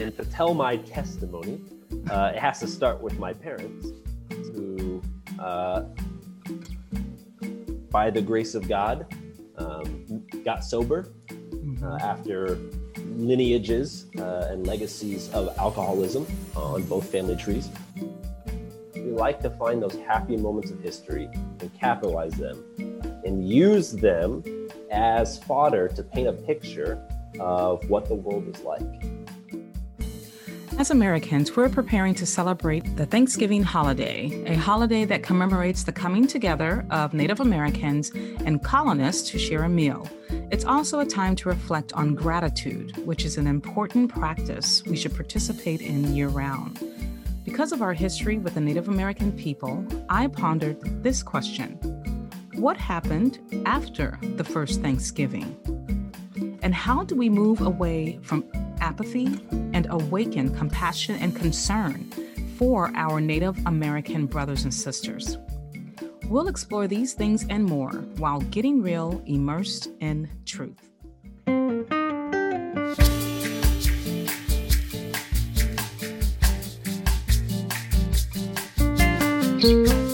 and to tell my testimony, uh, it has to start with my parents, who, uh, by the grace of God, um, got sober uh, after lineages uh, and legacies of alcoholism on both family trees. We like to find those happy moments of history and capitalize them and use them as fodder to paint a picture of what the world is like. As Americans, we're preparing to celebrate the Thanksgiving holiday, a holiday that commemorates the coming together of Native Americans and colonists to share a meal. It's also a time to reflect on gratitude, which is an important practice we should participate in year round. Because of our history with the Native American people, I pondered this question What happened after the first Thanksgiving? And how do we move away from apathy and awaken compassion and concern for our Native American brothers and sisters. We'll explore these things and more while getting real, immersed in truth. Please be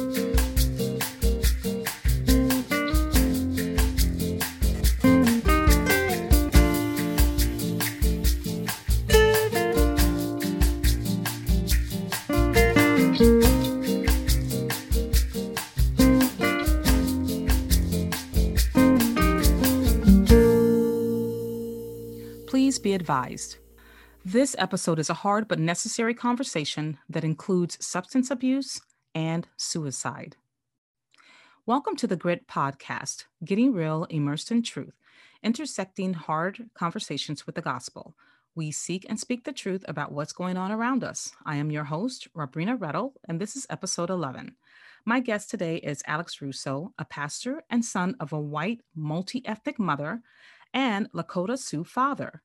advised. This episode is a hard but necessary conversation that includes substance abuse and suicide. Welcome to the Grit Podcast, Getting Real, Immersed in Truth, intersecting hard conversations with the gospel. We seek and speak the truth about what's going on around us. I am your host, Rabrina Rettel, and this is episode 11. My guest today is Alex Russo, a pastor and son of a white, multi ethnic mother and Lakota Sioux father.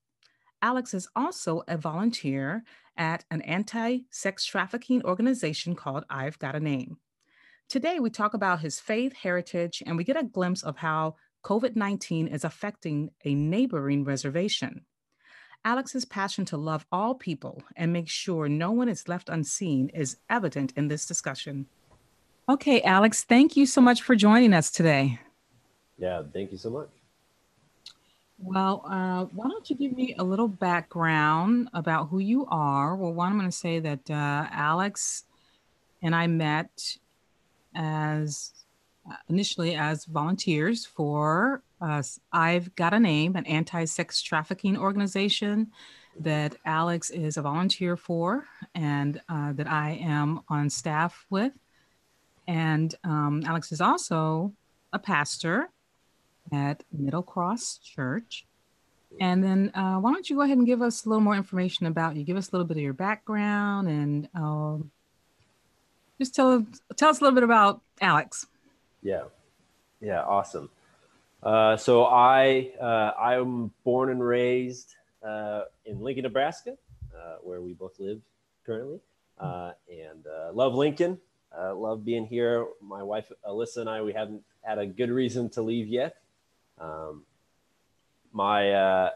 Alex is also a volunteer at an anti sex trafficking organization called I've Got a Name. Today, we talk about his faith, heritage, and we get a glimpse of how COVID 19 is affecting a neighboring reservation. Alex's passion to love all people and make sure no one is left unseen is evident in this discussion. Okay, Alex, thank you so much for joining us today. Yeah, thank you so much. Well, uh, why don't you give me a little background about who you are? Well, one, I'm going to say that uh, Alex and I met as uh, initially as volunteers for uh, I've Got a Name, an anti sex trafficking organization that Alex is a volunteer for and uh, that I am on staff with. And um, Alex is also a pastor at Middle Cross Church. And then uh, why don't you go ahead and give us a little more information about you? Give us a little bit of your background and um, just tell tell us a little bit about Alex. Yeah, yeah, awesome. Uh, so I uh, I'm born and raised uh, in Lincoln, Nebraska, uh, where we both live currently, uh, and love Lincoln. love being here. My wife Alyssa and I we haven't had a good reason to leave yet. Um, my uh,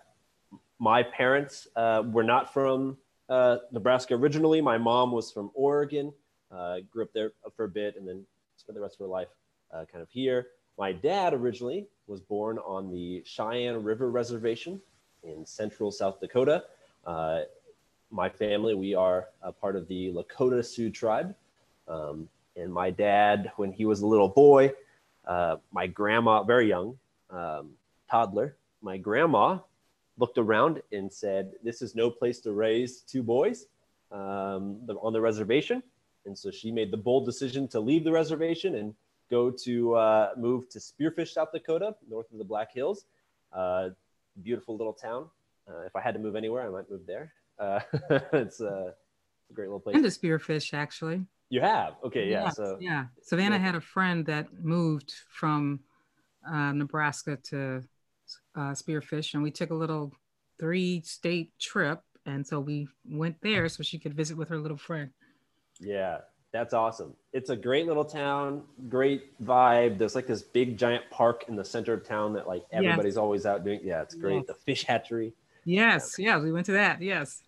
my parents uh, were not from uh, Nebraska originally. My mom was from Oregon. Uh, grew up there for a bit, and then spent the rest of her life uh, kind of here. My dad originally was born on the Cheyenne River Reservation in central South Dakota. Uh, my family, we are a part of the Lakota Sioux tribe. Um, and my dad, when he was a little boy, my grandma, very young, um, toddler, my grandma looked around and said, This is no place to raise two boys um, on the reservation. And so she made the bold decision to leave the reservation and go to uh, move to Spearfish, South Dakota, north of the Black Hills. Uh, beautiful little town. Uh, if I had to move anywhere, I might move there. Uh, it's, uh, a great little place. And to Spearfish, actually. You have? Okay, yeah. Yes, so yeah. Savannah had a friend that moved from uh, Nebraska to uh, Spearfish, and we took a little three state trip. And so we went there so she could visit with her little friend. Yeah, that's awesome. It's a great little town, great vibe. There's like this big giant park in the center of town that like everybody's yes. always out doing. Yeah, it's great. Yes. The fish hatchery. Yes, yeah, we went to that. Yes.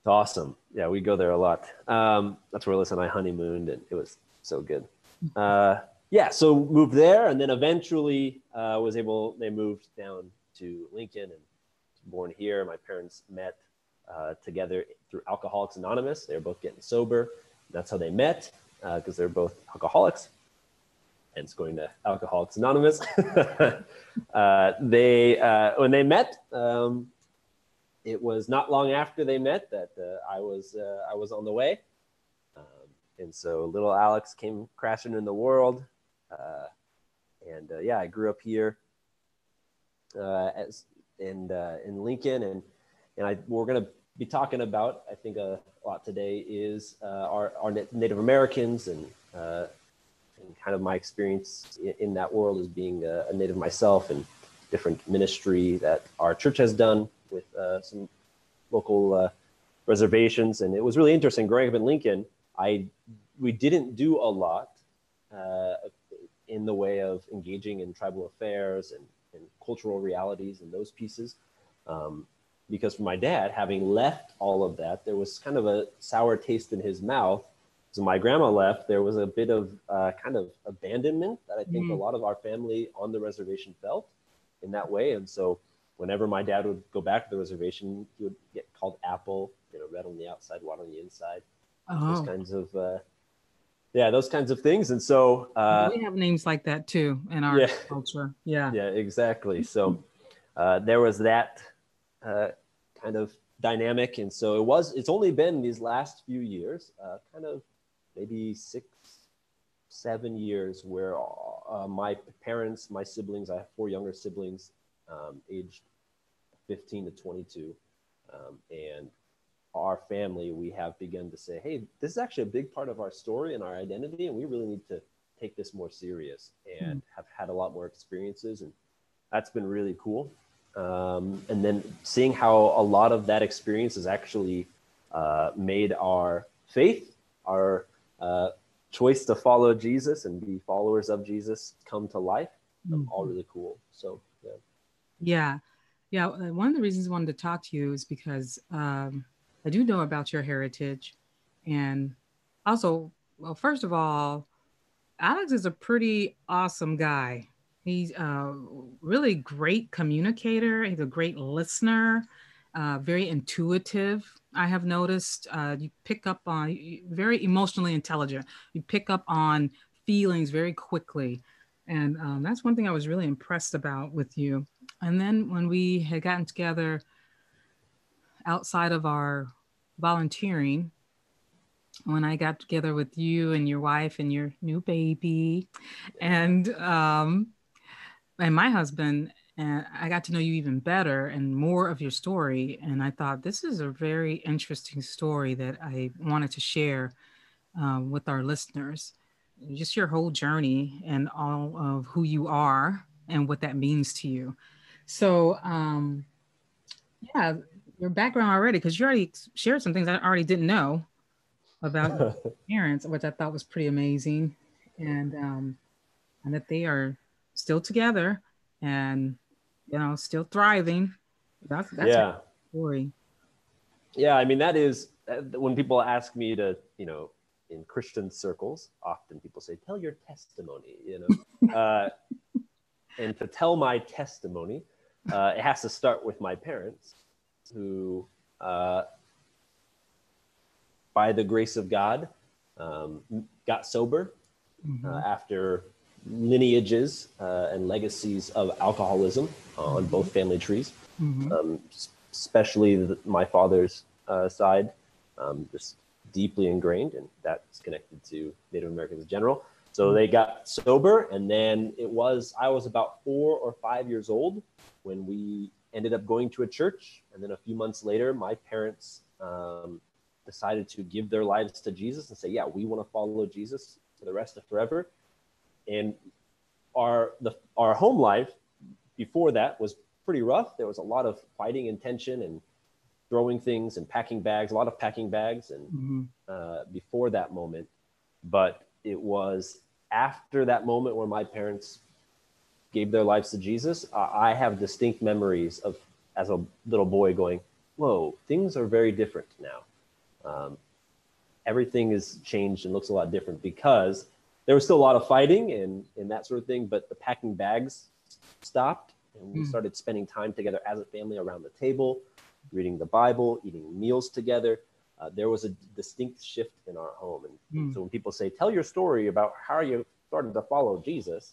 It's awesome. Yeah, we go there a lot. Um, that's where Alyssa and I honeymooned, and it was so good. Uh, yeah, so moved there, and then eventually uh, was able. They moved down to Lincoln, and born here. My parents met uh, together through Alcoholics Anonymous. They were both getting sober. That's how they met because uh, they're both alcoholics. Hence, going to Alcoholics Anonymous. uh, they uh, when they met, um, it was not long after they met that uh, I was uh, I was on the way, um, and so little Alex came crashing in the world, uh, and uh, yeah, I grew up here uh, as in uh, in Lincoln, and and I we're gonna be talking about I think a lot today is our our Native Americans and. and kind of my experience in, in that world as being a, a native myself and different ministry that our church has done with uh, some local uh, reservations, and it was really interesting. Growing up in Lincoln, I we didn't do a lot uh, in the way of engaging in tribal affairs and, and cultural realities and those pieces. Um, because for my dad, having left all of that, there was kind of a sour taste in his mouth. So my grandma left, there was a bit of uh, kind of abandonment that I think mm. a lot of our family on the reservation felt in that way. And so whenever my dad would go back to the reservation, he would get called Apple, you know, red on the outside, white on the inside. Oh. Those kinds of, uh, yeah, those kinds of things. And so uh, we have names like that too in our yeah. culture. Yeah. Yeah, exactly. So uh, there was that uh, kind of dynamic. And so it was, it's only been these last few years, uh, kind of maybe six, seven years where uh, my parents, my siblings, I have four younger siblings, um, aged 15 to 22. Um, and our family, we have begun to say, hey, this is actually a big part of our story and our identity, and we really need to take this more serious and mm. have had a lot more experiences. And that's been really cool. Um, and then seeing how a lot of that experience has actually uh, made our faith, our uh, choice to follow Jesus and be followers of Jesus come to life. Mm. All really cool. So, yeah. Yeah. Yeah. Uh, one of the reasons I wanted to talk to you is because um, I do know about your heritage. And also, well, first of all, Alex is a pretty awesome guy. He's a really great communicator, he's a great listener, uh, very intuitive. I have noticed uh, you pick up on very emotionally intelligent. You pick up on feelings very quickly. And um, that's one thing I was really impressed about with you. And then when we had gotten together outside of our volunteering, when I got together with you and your wife and your new baby, and um, and my husband, and I got to know you even better and more of your story. And I thought this is a very interesting story that I wanted to share um, with our listeners. Just your whole journey and all of who you are and what that means to you. So, um, yeah, your background already, because you already shared some things I already didn't know about your parents, which I thought was pretty amazing, and um, and that they are still together and you know still thriving. That's that's yeah. story. Yeah, I mean that is uh, when people ask me to, you know, in Christian circles, often people say, "Tell your testimony," you know, uh, and to tell my testimony uh, it has to start with my parents, who, uh, by the grace of God, um, got sober mm-hmm. uh, after lineages uh, and legacies of alcoholism on both mm-hmm. family trees, mm-hmm. um, especially the, my father's uh, side, um, just deeply ingrained, and that's connected to Native Americans in general. So they got sober, and then it was I was about four or five years old when we ended up going to a church, and then a few months later, my parents um, decided to give their lives to Jesus and say, "Yeah, we want to follow Jesus for the rest of forever." And our the our home life before that was pretty rough. There was a lot of fighting and tension and throwing things and packing bags, a lot of packing bags, and mm-hmm. uh, before that moment, but it was after that moment where my parents gave their lives to Jesus, I have distinct memories of as a little boy going, whoa, things are very different now. Um, everything has changed and looks a lot different because there was still a lot of fighting and, and that sort of thing, but the packing bags stopped and we mm. started spending time together as a family around the table, reading the Bible, eating meals together. Uh, there was a distinct shift in our home. And mm. so when people say, tell your story about how you started to follow Jesus,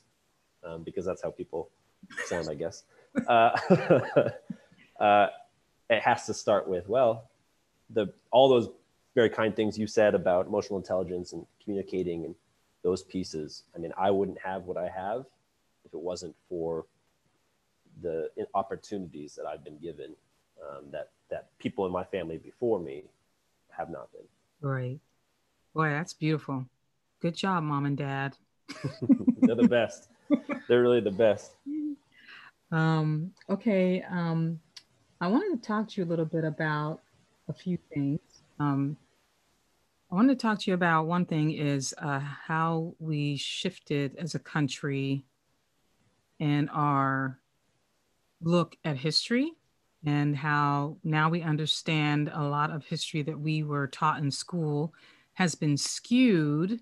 um, because that's how people sound, I guess, uh, uh, it has to start with, well, the, all those very kind things you said about emotional intelligence and communicating and those pieces. I mean, I wouldn't have what I have if it wasn't for the opportunities that I've been given um, that that people in my family before me have not been. Right. Boy, that's beautiful. Good job, mom and dad. They're the best. They're really the best. Um, okay. Um, I wanted to talk to you a little bit about a few things. Um, I wanted to talk to you about one thing is uh, how we shifted as a country in our look at history and how now we understand a lot of history that we were taught in school has been skewed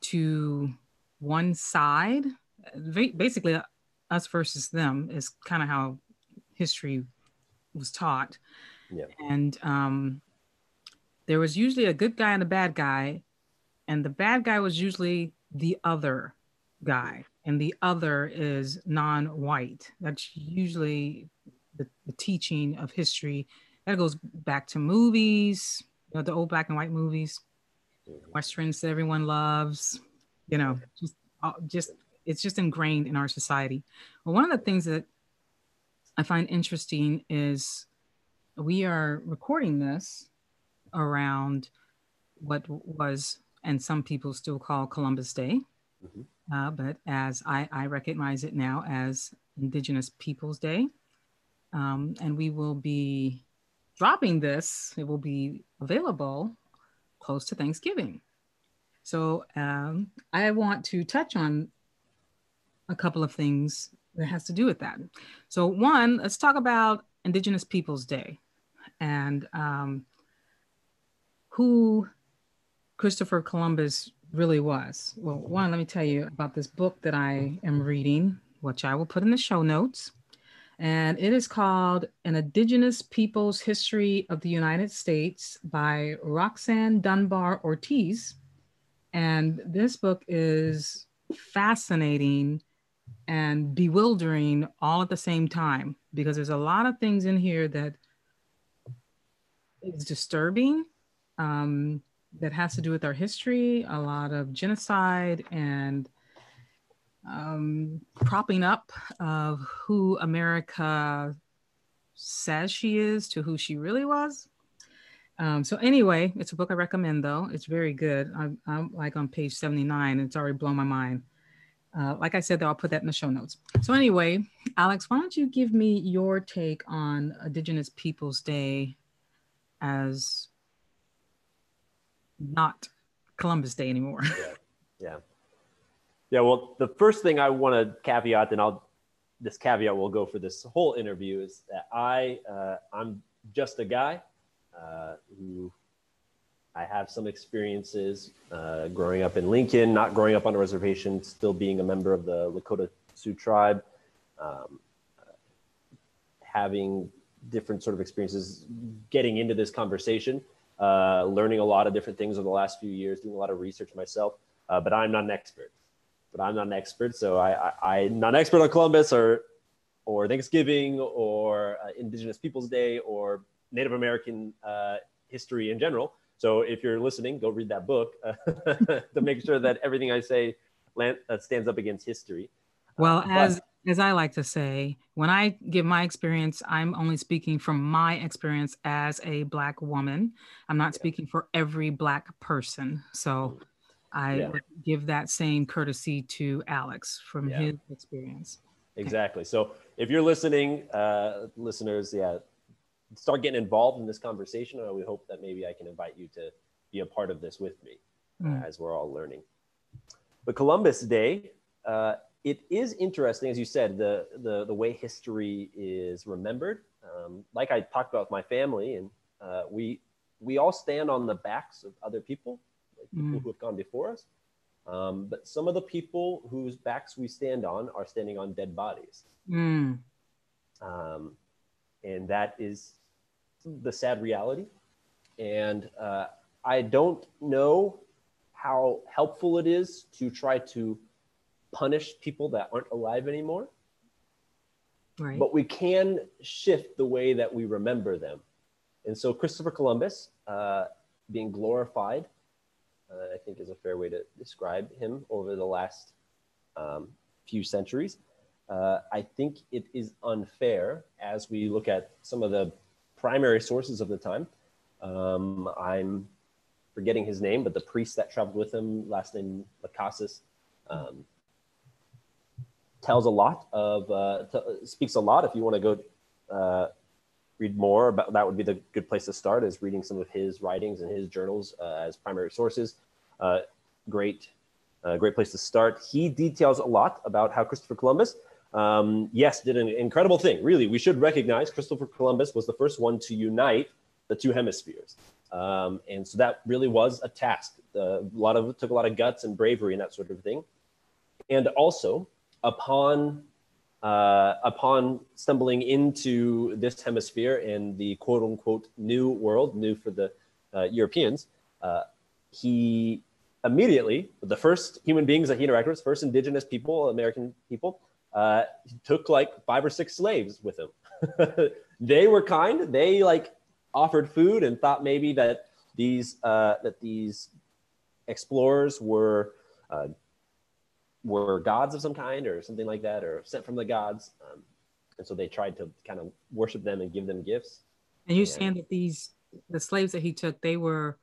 to one side. Basically, us versus them is kind of how history was taught. Yeah. And um, there was usually a good guy and a bad guy, and the bad guy was usually the other guy, and the other is non white. That's usually the, the teaching of history. That goes back to movies, you know, the old black and white movies, westerns that everyone loves. You know, just uh, just it's just ingrained in our society. Well, one of the things that I find interesting is we are recording this around what was and some people still call Columbus Day, mm-hmm. uh, but as I, I recognize it now as Indigenous Peoples Day. Um, and we will be dropping this, it will be available close to Thanksgiving. So um, I want to touch on a couple of things that has to do with that. So one, let's talk about Indigenous Peoples Day and um, who Christopher Columbus really was. Well, one, let me tell you about this book that I am reading, which I will put in the show notes and it is called An Indigenous Peoples History of the United States by Roxanne Dunbar Ortiz. And this book is fascinating and bewildering all at the same time because there's a lot of things in here that is disturbing um, that has to do with our history, a lot of genocide and um, propping up of who America says she is to who she really was. Um, so anyway, it's a book I recommend though. It's very good. I'm, I'm like on page 79. It's already blown my mind. Uh, like I said, though, I'll put that in the show notes. So anyway, Alex, why don't you give me your take on Indigenous Peoples Day as not Columbus Day anymore? Yeah. yeah. Yeah, well, the first thing I want to caveat, and I'll this caveat will go for this whole interview, is that I uh, I'm just a guy uh, who I have some experiences uh, growing up in Lincoln, not growing up on a reservation, still being a member of the Lakota Sioux tribe, um, having different sort of experiences, getting into this conversation, uh, learning a lot of different things over the last few years, doing a lot of research myself. Uh, but I'm not an expert but I'm not an expert. So I, am not an expert on Columbus or, or Thanksgiving or uh, Indigenous Peoples Day or Native American uh, history in general. So if you're listening, go read that book uh, to make sure that everything I say land, uh, stands up against history. Well, as as I like to say, when I give my experience, I'm only speaking from my experience as a Black woman. I'm not yeah. speaking for every Black person. So I yeah. would give that same courtesy to Alex from yeah. his experience. Exactly. So if you're listening, uh, listeners, yeah, start getting involved in this conversation. And we hope that maybe I can invite you to be a part of this with me mm. uh, as we're all learning. But Columbus Day, uh, it is interesting, as you said, the, the, the way history is remembered um, like I talked about with my family, and uh, we we all stand on the backs of other people, like people Mm. who have gone before us. Um, but some of the people whose backs we stand on are standing on dead bodies, Mm. um, and that is the sad reality. And uh, I don't know how helpful it is to try to punish people that aren't alive anymore Right. but we can shift the way that we remember them. And so Christopher Columbus uh, being glorified, uh, I think is a fair way to describe him over the last um, few centuries. Uh, I think it is unfair as we look at some of the primary sources of the time. Um, I'm forgetting his name, but the priest that traveled with him, last name Las Casas, um, tells a lot of uh, t- speaks a lot. If you want to go uh, read more about that, would be the good place to start. Is reading some of his writings and his journals uh, as primary sources. Uh, great, uh, great place to start. He details a lot about how Christopher Columbus, um, yes, did an incredible thing. Really, we should recognize Christopher Columbus was the first one to unite the two hemispheres. Um, and so that really was a task. Uh, a lot of took a lot of guts and bravery and that sort of thing. And also, upon uh, upon stumbling into this hemisphere and the quote unquote new world, new for the uh, Europeans, uh, he immediately, the first human beings that he interacted with, first indigenous people, American people, uh, he took like five or six slaves with him. they were kind. They like offered food and thought maybe that these uh, that these explorers were uh, were gods of some kind or something like that, or sent from the gods. Um, and so they tried to kind of worship them and give them gifts. and you're yeah. saying that these the slaves that he took, they were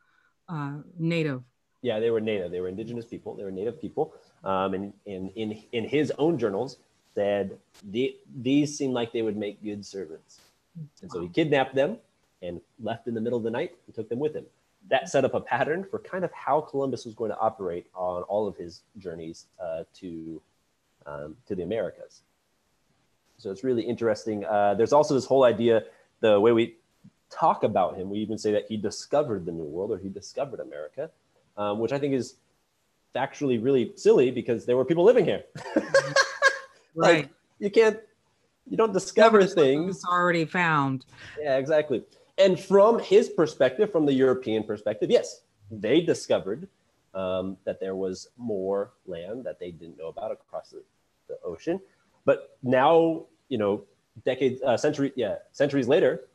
uh, native. Yeah, they were native. They were indigenous people. They were native people. Um, and, and in, in his own journals, said the, these seemed like they would make good servants. And so he kidnapped them and left in the middle of the night and took them with him. That set up a pattern for kind of how Columbus was going to operate on all of his journeys uh, to, um, to the Americas. So it's really interesting. Uh, there's also this whole idea, the way we talk about him, we even say that he discovered the New World or he discovered America, um, which I think is factually really silly because there were people living here. Like, you can't, you don't discover things. that's already found. Yeah, exactly. And from his perspective, from the European perspective, yes, they discovered um, that there was more land that they didn't know about across the, the ocean. But now, you know, decades, uh, century, yeah, centuries later,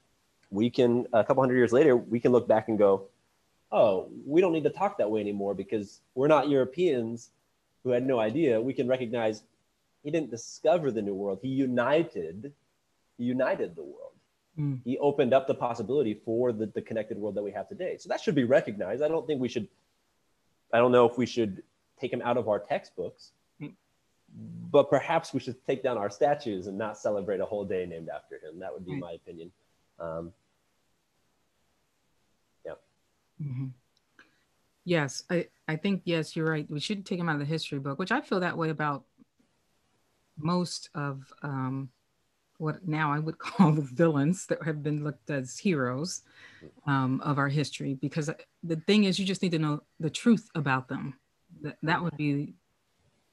we can a couple hundred years later, we can look back and go, oh, we don't need to talk that way anymore because we're not Europeans who had no idea. We can recognize he didn't discover the new world; he united, he united the world Mm. he opened up the possibility for the, the connected world that we have today. So that should be recognized. I don't think we should, I don't know if we should take him out of our textbooks, Mm. but perhaps we should take down our statues and not celebrate a whole day named after him. That would be Right. my opinion. Um, yeah. Mm-hmm. Yes, I, I think, yes, you're right. We shouldn't take him out of the history book, which I feel that way about most of um, what now I would call the villains that have been looked as heroes um, of our history. Because the thing is, you just need to know the truth about them. That, that would be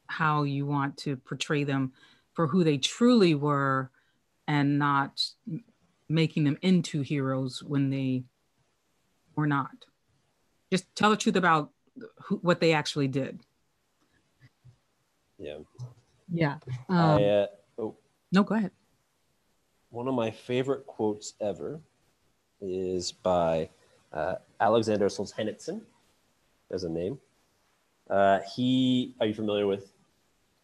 how you want to portray them for who they truly were and not making them into heroes when they were not just tell the truth about who, what they actually did. yeah. Yeah. Um, I, uh, oh, no, go ahead. one of my favorite quotes ever is by uh, Alexander Solzhenitsyn. There's a name. Uh, he, are you familiar with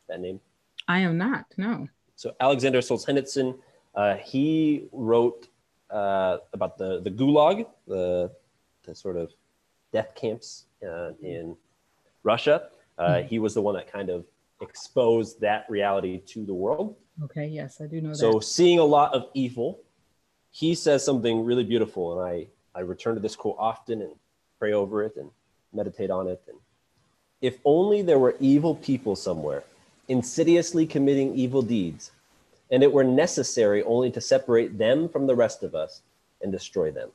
that name? I am not. No. So Alexander Solzhenitsyn, uh, he wrote uh, about the, the Gulag, the, the sort of death camps uh, in Russia. Uh, he was the one that kind of exposed that reality to the world. Okay. Yes, I do know that. So seeing a lot of evil, he says something really beautiful, and I I return to this quote often and pray over it and meditate on it. And if only there were evil people somewhere, insidiously committing evil deeds, and it were necessary only to separate them from the rest of us and destroy them.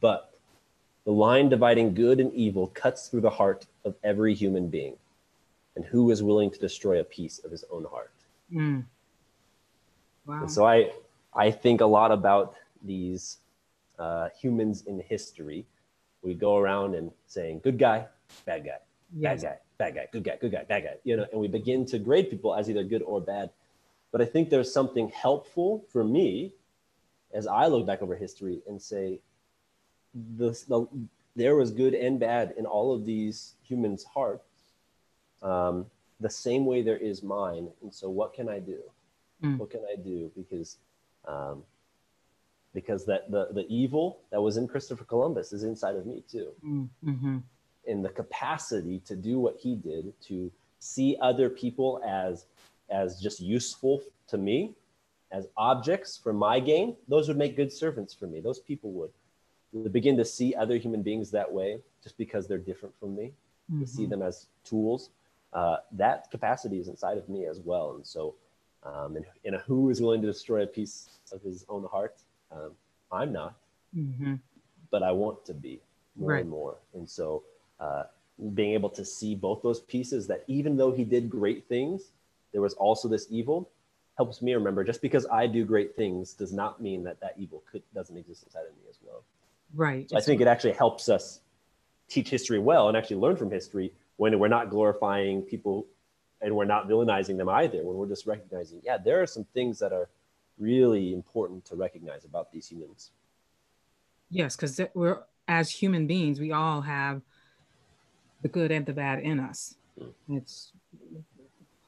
But the line dividing good and evil cuts through the heart of every human being. And who is willing to destroy a piece of his own heart? Mm. Wow. And so I, I think a lot about these uh, humans in history. We go around and saying, good guy, bad guy, Yes. bad guy, bad guy, good guy, good guy, bad guy, you know, and we begin to grade people as either good or bad. But I think there's something helpful for me as I look back over history and say, the, the, there was good and bad in all of these humans' hearts, um, the same way there is mine. And so, what can I do? Mm. What can I do? Because, um, because that the the evil that was in Christopher Columbus is inside of me too Mm-hmm. in the capacity to do what he did to see other people as as just useful to me as objects for my gain those would make good servants for me those people would would begin to see other human beings that way just because they're different from me to see them as tools uh, that capacity is inside of me as well and so um, and, and who is willing to destroy a piece of his own heart um, i'm not Mm-hmm. but I want to be more Right. and more. And so, uh, being able to see both those pieces that even though he did great things, there was also this evil helps me remember just because I do great things does not mean that that evil could doesn't exist inside of me as well. Right. So I think it actually helps us teach history well and actually learn from history when we're not glorifying people and we're not villainizing them either. When we're just recognizing, yeah, there are some things that are really important to recognize about these humans. Yes, because we're as human beings, we all have the good and the bad in us. Mm. It's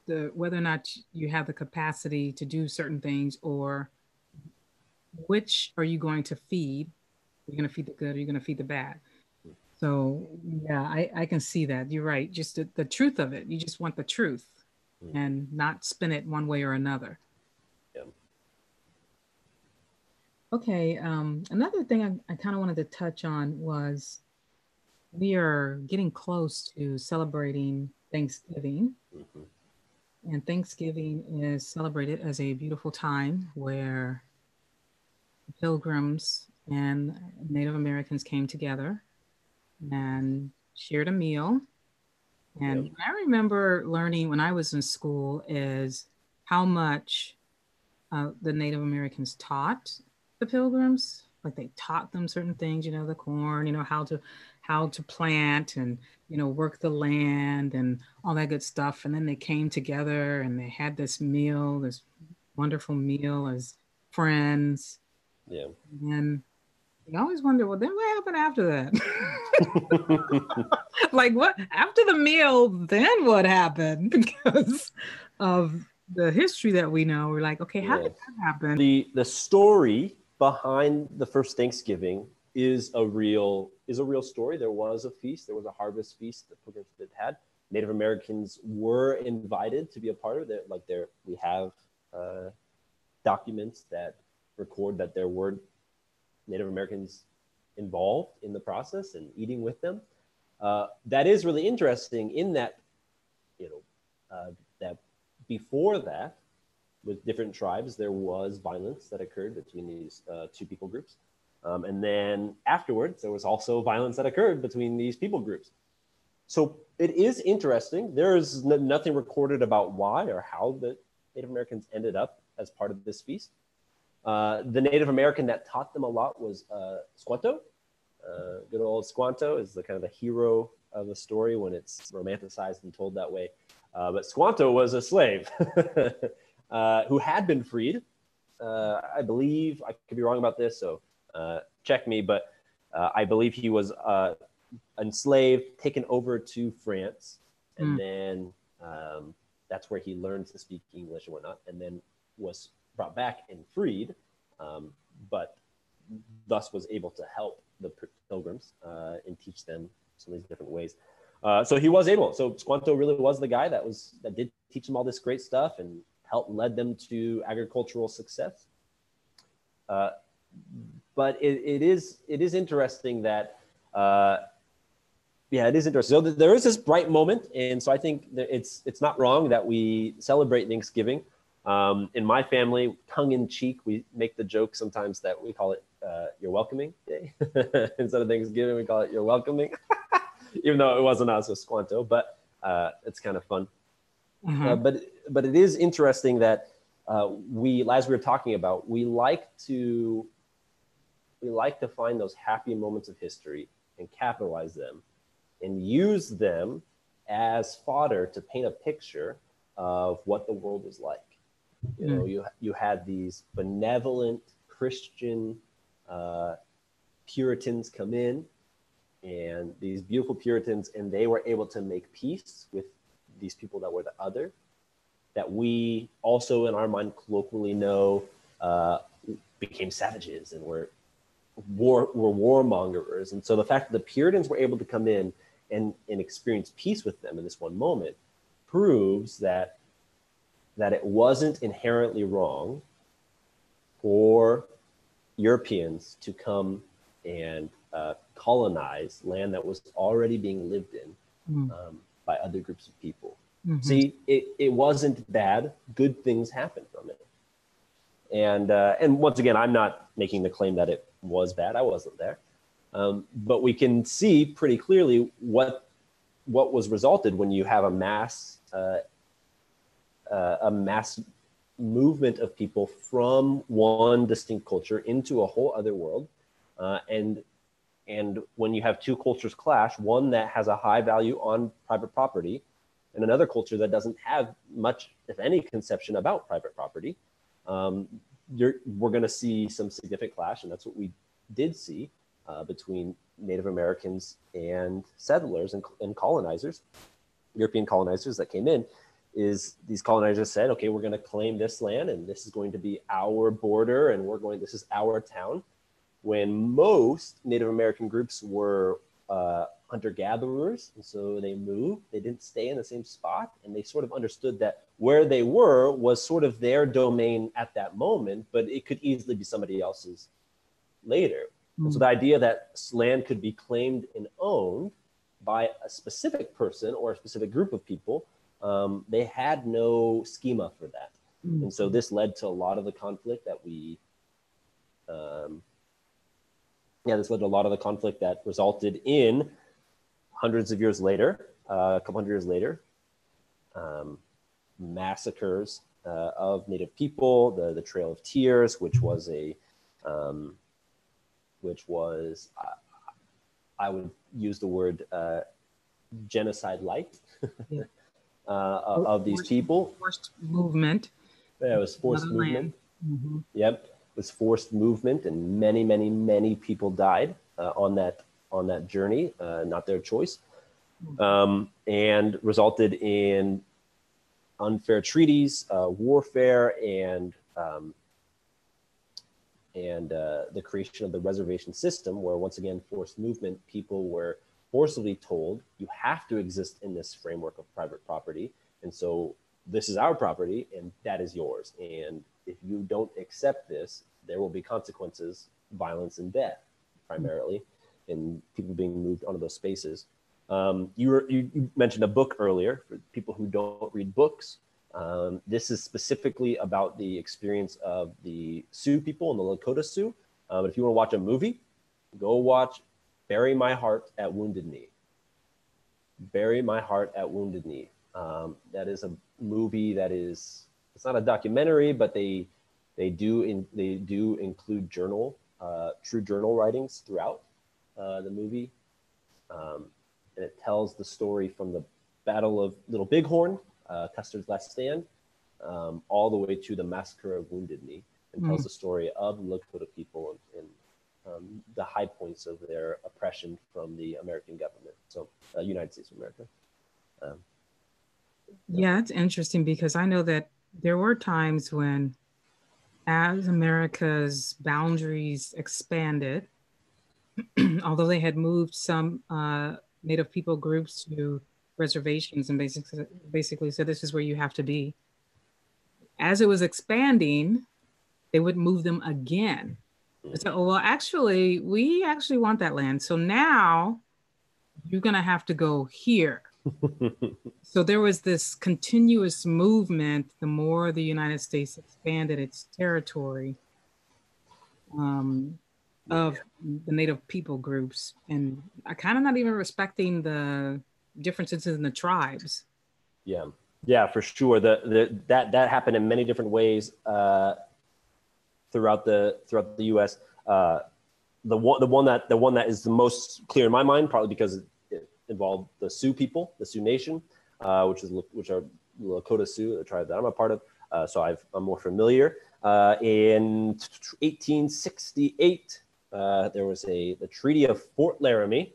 the whether or not you have the capacity to do certain things, or which are you going to feed? You're going to feed the good, or you're going to feed the bad. So yeah, I, I can see that. You're right. Just the, the truth of it. You just want the truth, Mm. and not spin it one way or another. Yeah. Okay. Um, another thing I, I kind of wanted to touch on was we are getting close to celebrating Thanksgiving, Mhm. and Thanksgiving is celebrated as a beautiful time where pilgrims and Native Americans came together and shared a meal. And Yep. I remember learning when I was in school is how much uh, the Native Americans taught the pilgrims. Like they taught them certain things, you know, the corn, you know, how to how to plant and you know work the land and all that good stuff. And then they came together and they had this meal, this wonderful meal as friends. Yeah. And you always wonder, well, then what happened after that? like what after the meal, then what happened? Because of the history that we know, we're like, okay, how did that happen? the the story behind the first Thanksgiving is a real is a real story. There was a feast. There was a harvest feast that pilgrims had had. Native Americans were invited to be a part of it. Like there, we have uh, documents that record that there were Native Americans involved in the process and eating with them. Uh, that is really interesting. In that, you know, uh, that before that, with different tribes, there was violence that occurred between these uh, two people groups. Um, and then afterwards, there was also violence that occurred between these people groups. So it is interesting. There is nothing recorded about why or how the Native Americans ended up as part of this feast. Uh, the Native American that taught them a lot was uh, Squanto. Uh, good old Squanto is the kind of the hero of the story when it's romanticized and told that way. Uh, but Squanto was a slave uh, who had been freed. Uh, I believe I could be wrong about this, so uh, check me. But uh, I believe he was uh, enslaved, taken over to France, and Mm. then um, that's where he learned to speak English and whatnot, and then was brought back and freed, um, but thus was able to help the pilgrims uh, and teach them some of these different ways. Uh, so he was able. So Squanto really was the guy that was that did teach them all this great stuff and helped led them to agricultural success. Uh, but it, it is it is interesting that uh, yeah it is interesting. So th- there is this bright moment, and so I think that it's it's not wrong that we celebrate Thanksgiving. Um, in my family, tongue in cheek, we make the joke sometimes that we call it uh, "You're Welcoming Day." Instead of Thanksgiving, we call it "You're Welcoming," even though it wasn't us, with Squanto. But uh, it's kind of fun. Mm-hmm. Uh, but but it is interesting that uh, we, as we were talking about, we like to we like to find those happy moments of history and capitalize them, and use them as fodder to paint a picture of what the world was like. You know, mm. you you had these benevolent Christian uh, Puritans come in, and these beautiful Puritans, and they were able to make peace with these people that were the other, that we also in our mind colloquially know uh, became savages and were war were warmongers. And so the fact that the Puritans were able to come in and, and experience peace with them in this one moment proves that that it wasn't inherently wrong for Europeans to come and uh, colonize land that was already being lived in mm. um, by other groups of people. Mm-hmm. See, it, it wasn't bad. Good things happened from it. And uh, and once again, I'm not making the claim that it was bad. I wasn't there, um, but we can see pretty clearly what what was resulted when you have a mass uh, uh, a mass movement of people from one distinct culture into a whole other world. Uh, and and when you have two cultures clash, one that has a high value on private property, and another culture that doesn't have much, if any, conception about private property, um, we're going to see some significant clash, and that's what we did see uh, between Native Americans and settlers and, and colonizers, European colonizers that came in is these colonizers said, okay, we're going to claim this land and this is going to be our border and we're going, this is our town. When most Native American groups were uh, hunter gatherers, and so they moved, they didn't stay in the same spot, and they sort of understood that where they were was sort of their domain at that moment, but it could easily be somebody else's later. Mm-hmm. So the idea that land could be claimed and owned by a specific person or a specific group of people um, they had no schema for that. Mm-hmm. And so this led to a lot of the conflict that we, um, yeah, this led to a lot of the conflict that resulted in hundreds of years later, uh, a couple hundred years later, um, massacres uh, of Native people, the, the Trail of Tears, which was a, um, which was, uh, I would use the word uh, genocide light. yeah uh, of, these people. Forced movement. Yeah, it was forced movement. Mm-hmm. Yep, it was forced movement, and many, many, many people died uh, on that on that journey, uh, not their choice, mm-hmm. um, and resulted in unfair treaties, uh, warfare, and um, and uh, the creation of the reservation system, where once again forced movement, people were forcibly told you have to exist in this framework of private property. And so this is our property and that is yours. And if you don't accept this, there will be consequences, violence and death primarily, and people being moved onto those spaces. Um, you, were, you, you, mentioned a book earlier for people who don't read books. Um, this is specifically about the experience of the Sioux people and the Lakota Sioux. But if you want to watch a movie, go watch Bury My Heart at Wounded Knee. Bury My Heart at Wounded Knee. Um, that is a movie that is it's not a documentary, but they they do in, they do include journal uh, true journal writings throughout uh, the movie, um, and it tells the story from the Battle of Little Bighorn, uh, Custer's Last Stand, um, all the way to the Massacre of Wounded Knee, and mm. tells the story of the Lakota people and, and um, the high points of their oppression from the American government. So, uh, United States of America. Um, yeah. it's interesting because I know that there were times when, as America's boundaries expanded, although they had moved some uh, Native people groups to reservations and basically basically said this is where you have to be. As it was expanding, they would move them again so, well, actually, we actually want that land. So now you're going to have to go here. so there was this continuous movement the more the United States expanded its territory um, of the Native people groups, and I kind of not even respecting the differences in the tribes. Yeah, yeah, for sure. The, the that that happened in many different ways uh, throughout the throughout the U.S. Uh, the one the one that the one that is the most clear in my mind, probably because it involved the Sioux people, the Sioux Nation, uh, which is which are Lakota Sioux, the tribe that I'm a part of. Uh, so i am more familiar. Uh, in 1868, uh, there was a the Treaty of Fort Laramie.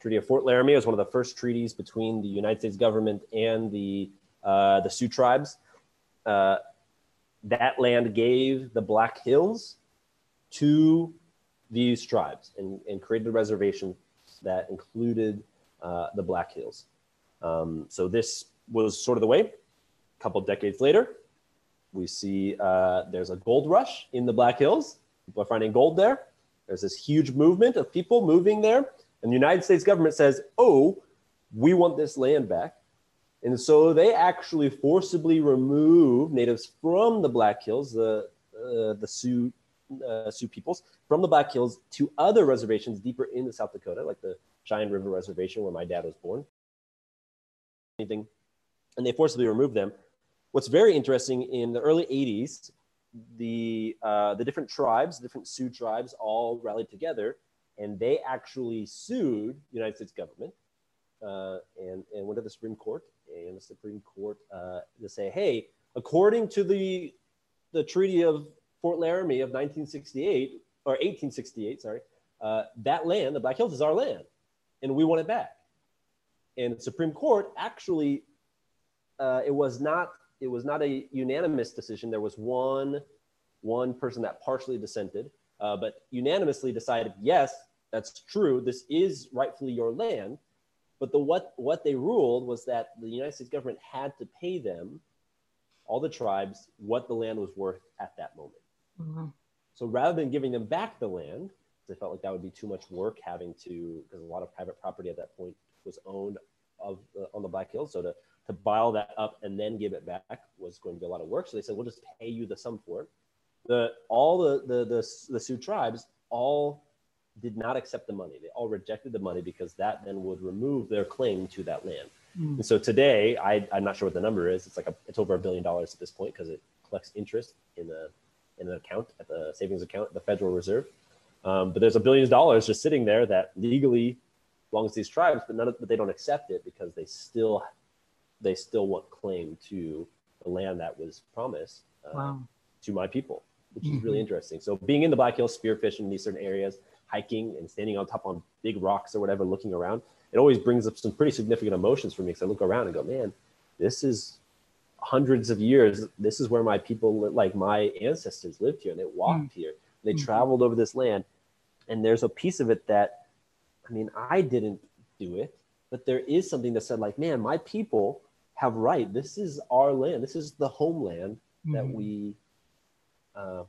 Treaty of Fort Laramie was one of the first treaties between the United States government and the uh, the Sioux tribes. Uh, that land gave the Black Hills to these tribes and, and created a reservation that included uh, the Black Hills. Um, so this was sort of the way. A couple decades later, we see uh, there's a gold rush in the Black Hills. People are finding gold there. There's this huge movement of people moving there. And the United States government says, oh, we want this land back. And so they actually forcibly remove natives from the Black Hills, the, uh, the Sioux, uh, Sioux peoples, from the Black Hills to other reservations deeper into South Dakota, like the Cheyenne River Reservation where my dad was born. Anything. And they forcibly removed them. What's very interesting in the early 80s, the, uh, the different tribes, different Sioux tribes all rallied together and they actually sued the United States government uh, and, and went to the Supreme Court and the Supreme Court uh, to say, hey, according to the, the Treaty of Fort Laramie of 1968 or 1868, sorry, uh, that land, the Black Hills, is our land, and we want it back. And the Supreme Court actually, uh, it was not it was not a unanimous decision. There was one one person that partially dissented, uh, but unanimously decided yes, that's true. This is rightfully your land. But the what what they ruled was that the United States government had to pay them, all the tribes, what the land was worth at that moment. Mm-hmm. So rather than giving them back the land, they felt like that would be too much work having to because a lot of private property at that point was owned of uh, on the Black Hills. So to to buy all that up and then give it back was going to be a lot of work. So they said, we'll just pay you the sum for it. The all the the the, the Sioux tribes all did not accept the money. They all rejected the money because that then would remove their claim to that land. Mm. And so today, I, I'm not sure what the number is. It's like a, it's over a billion dollars at this point because it collects interest in a in an account at the savings account at the Federal Reserve. Um, but there's a billion dollars just sitting there that legally belongs to these tribes, but none of, but they don't accept it because they still they still want claim to the land that was promised uh, wow. to my people, which mm-hmm. is really interesting. So being in the Black Hills, spearfishing in these certain areas, hiking and standing on top on big rocks or whatever, looking around, it always brings up some pretty significant emotions for me because I look around and go, man, this is hundreds of years. This is where my people, like my ancestors, lived here and they walked mm-hmm. here. They mm-hmm. traveled over this land. And there's a piece of it that, I mean, I didn't do it, but there is something that said, like, man, my people have right. This is our land. This is the homeland mm-hmm. that we uh,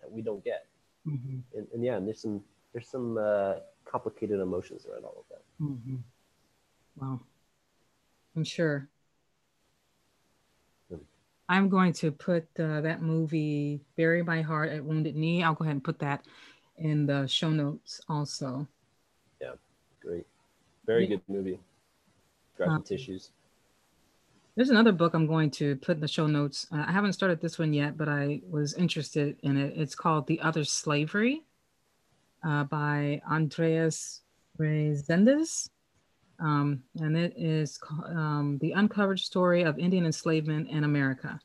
that we don't get. Mm-hmm. And, and, yeah, and there's some there's some uh, complicated emotions around all of that. Mm-hmm. Wow, I'm sure. Hmm. I'm going to put uh, that movie "Bury My Heart at Wounded Knee." I'll go ahead and put that in the show notes also. Yeah, great, very yeah. good movie. Grabbing um, tissues. There's another book I'm going to put in the show notes. Uh, I haven't started this one yet, but I was interested in it. It's called The Other Slavery uh, by Andreas Reséndez. Um, and it is um, the uncovered story of Indian enslavement in America.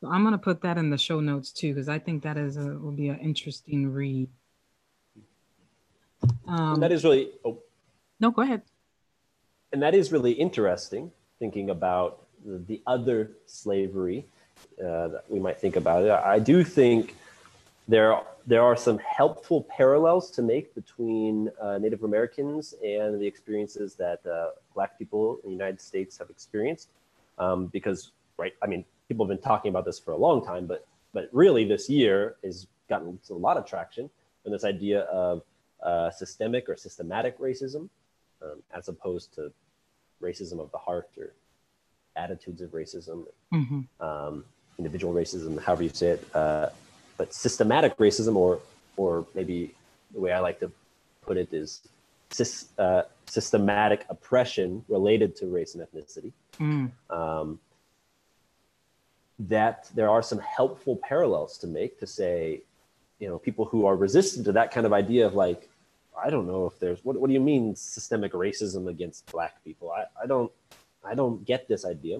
So I'm going to put that in the show notes too, because I think that is a, will be an interesting read. Um, that is really. Oh. No, go ahead. And that is really interesting, thinking about the other slavery uh, that we might think about it. I do think there there are some helpful parallels to make between uh, Native Americans and the experiences that uh, Black people in the United States have experienced, um, because right, I mean, people have been talking about this for a long time, but but really this year has gotten a lot of traction in this idea of uh, systemic or systematic racism, um, as opposed to racism of the heart or attitudes of racism, Mm-hmm. um, individual racism, however you say it. But systematic racism, or or maybe the way I like to put it is uh, systematic oppression related to race and ethnicity. Mm. Um, that there are some helpful parallels to make to say, you know, people who are resistant to that kind of idea of like, I don't know if there's what, what do you mean systemic racism against black people? I, I don't I don't get this idea.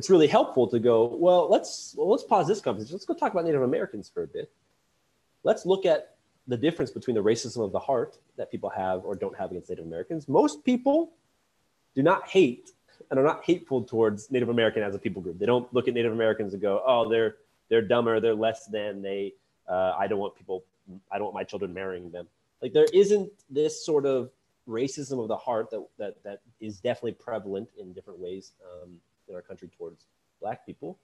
It's really helpful to go, well, let's well, let's pause this conversation. Let's go talk about Native Americans for a bit. Let's look at the difference between the racism of the heart that people have or don't have against Native Americans. Most people do not hate and are not hateful towards Native American as a people group. They don't look at Native Americans and go, "Oh, they're they're dumber, they're less than, they uh, I don't want people, I don't want my children marrying them." Like there isn't this sort of racism of the heart that that that is definitely prevalent in different ways um, in our country towards Black people.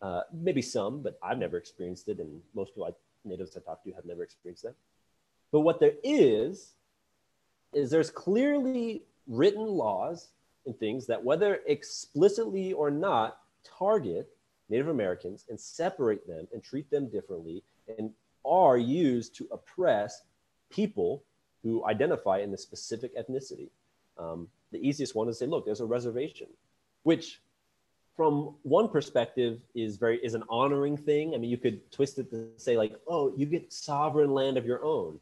Uh, maybe some, but I've never experienced it, and most people, I, natives I talk to, have never experienced that. But what there is, is there's clearly written laws and things that, whether explicitly or not, target Native Americans and separate them and treat them differently, and are used to oppress people who identify in a specific ethnicity. Um, the easiest one is to say, look, there's a reservation, which from one perspective is very is an honoring thing. I mean, you could twist it to say like, oh, you get sovereign land of your own.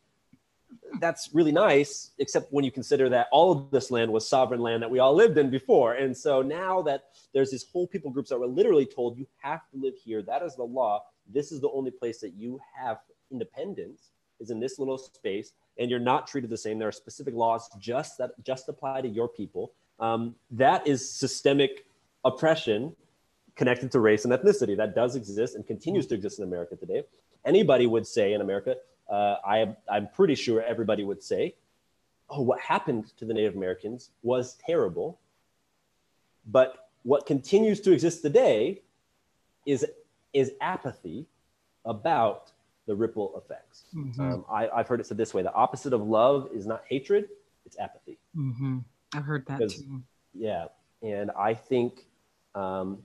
That's really nice, except when you consider that all of this land was sovereign land that we all lived in before. And so now that there's this whole people groups that were literally told you have to live here, that is the law. This is the only place that you have independence is in this little space, and you're not treated the same. There are specific laws just that just apply to your people. Um, that is systemic oppression connected to race and ethnicity that does exist and continues to exist in America today. Anybody would say in America, uh, I, I'm pretty sure everybody would say, oh, what happened to the Native Americans was terrible. But what continues to exist today is, is apathy about the ripple effects. Mhm. Um, I, I've heard it said this way the opposite of love is not hatred, it's apathy. Mm-hmm. I've heard that too. Yeah. And I think um,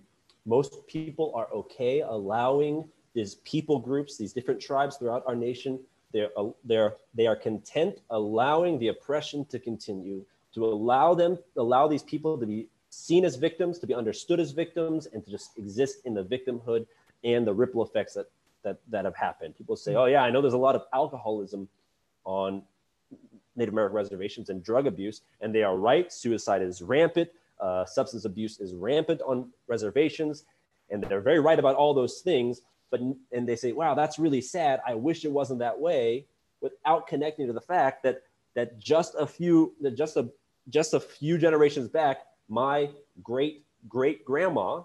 most people are okay allowing these people groups, these different tribes throughout our nation, they're, uh, they're, they are content allowing the oppression to continue, to allow them, allow these people to be seen as victims, to be understood as victims, and to just exist in the victimhood and the ripple effects that, that, that have happened. People say, oh, yeah, I know there's a lot of alcoholism on Native American reservations and drug abuse, and they are right. Suicide is rampant. Uh, substance abuse is rampant on reservations, and they're very right about all those things. But and they say, "Wow, that's really sad. I wish it wasn't that way," without connecting to the fact that that just a few, that just a just a few generations back, my great great grandma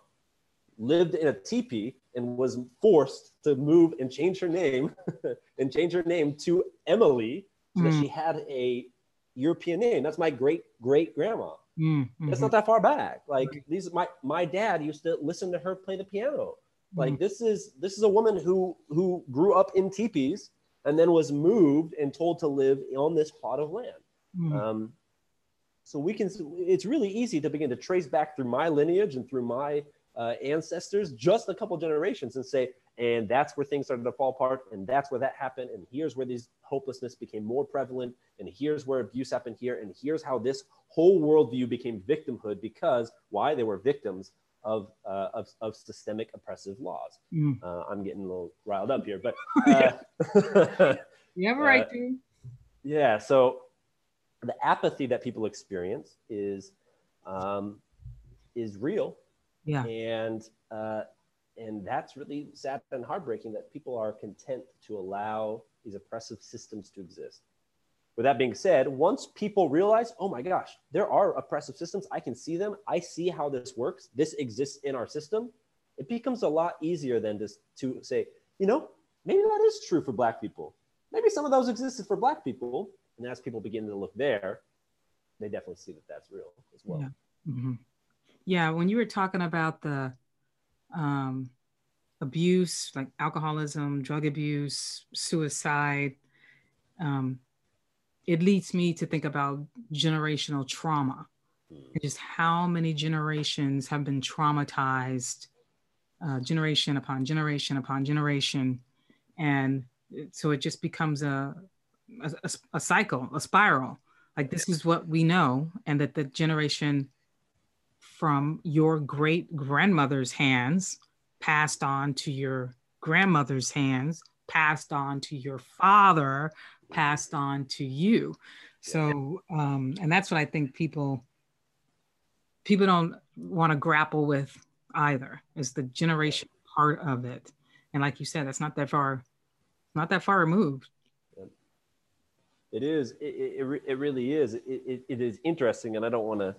lived in a teepee and was forced to move and change her name and change her name to Emily so Mm. she had a European name. That's my great great grandma. Mm, That's mhm. not that far back. Like Right. these, my my dad used to listen to her play the piano. Like Mm. this is this is a woman who who grew up in teepees and then was moved and told to live on this plot of land. Mm. Um, so we can. It's really easy to begin to trace back through my lineage and through my uh, ancestors, just a couple generations, and say, and that's where things started to fall apart, and that's where that happened, and here's where these hopelessness became more prevalent, and here's where abuse happened here, and here's how this whole worldview became victimhood because why they were victims of uh, of, of systemic oppressive laws. Mm. Uh, I'm getting a little riled up here, but uh, You have a uh, right to. yeah. So the apathy that people experience is um, is real, Yeah. and uh, and that's really sad and heartbreaking that people are content to allow these oppressive systems to exist. With that being said, once people realize, oh my gosh, there are oppressive systems, I can see them, I see how this works, this exists in our system, it becomes a lot easier than just to say, you know, maybe that is true for Black people. Maybe some of those existed for Black people. And as people begin to look there, they definitely see that that's real as well. Yeah. hmm Yeah, when you were talking about the um, abuse, like alcoholism, drug abuse, suicide, um, it leads me to think about generational trauma mm. just how many generations have been traumatized, uh, generation upon generation upon generation, and so it just becomes a a, a cycle, a spiral. Like this is what we know, and that the generation from your great grandmother's hands passed on to your grandmother's hands, passed on to your father, passed on to you. So, um, and that's what I think people people don't want to grapple with either is the generation part of it. And like you said, that's not that far, not that far removed. It is. It, it, it really is. It, it, it is interesting, and I don't want to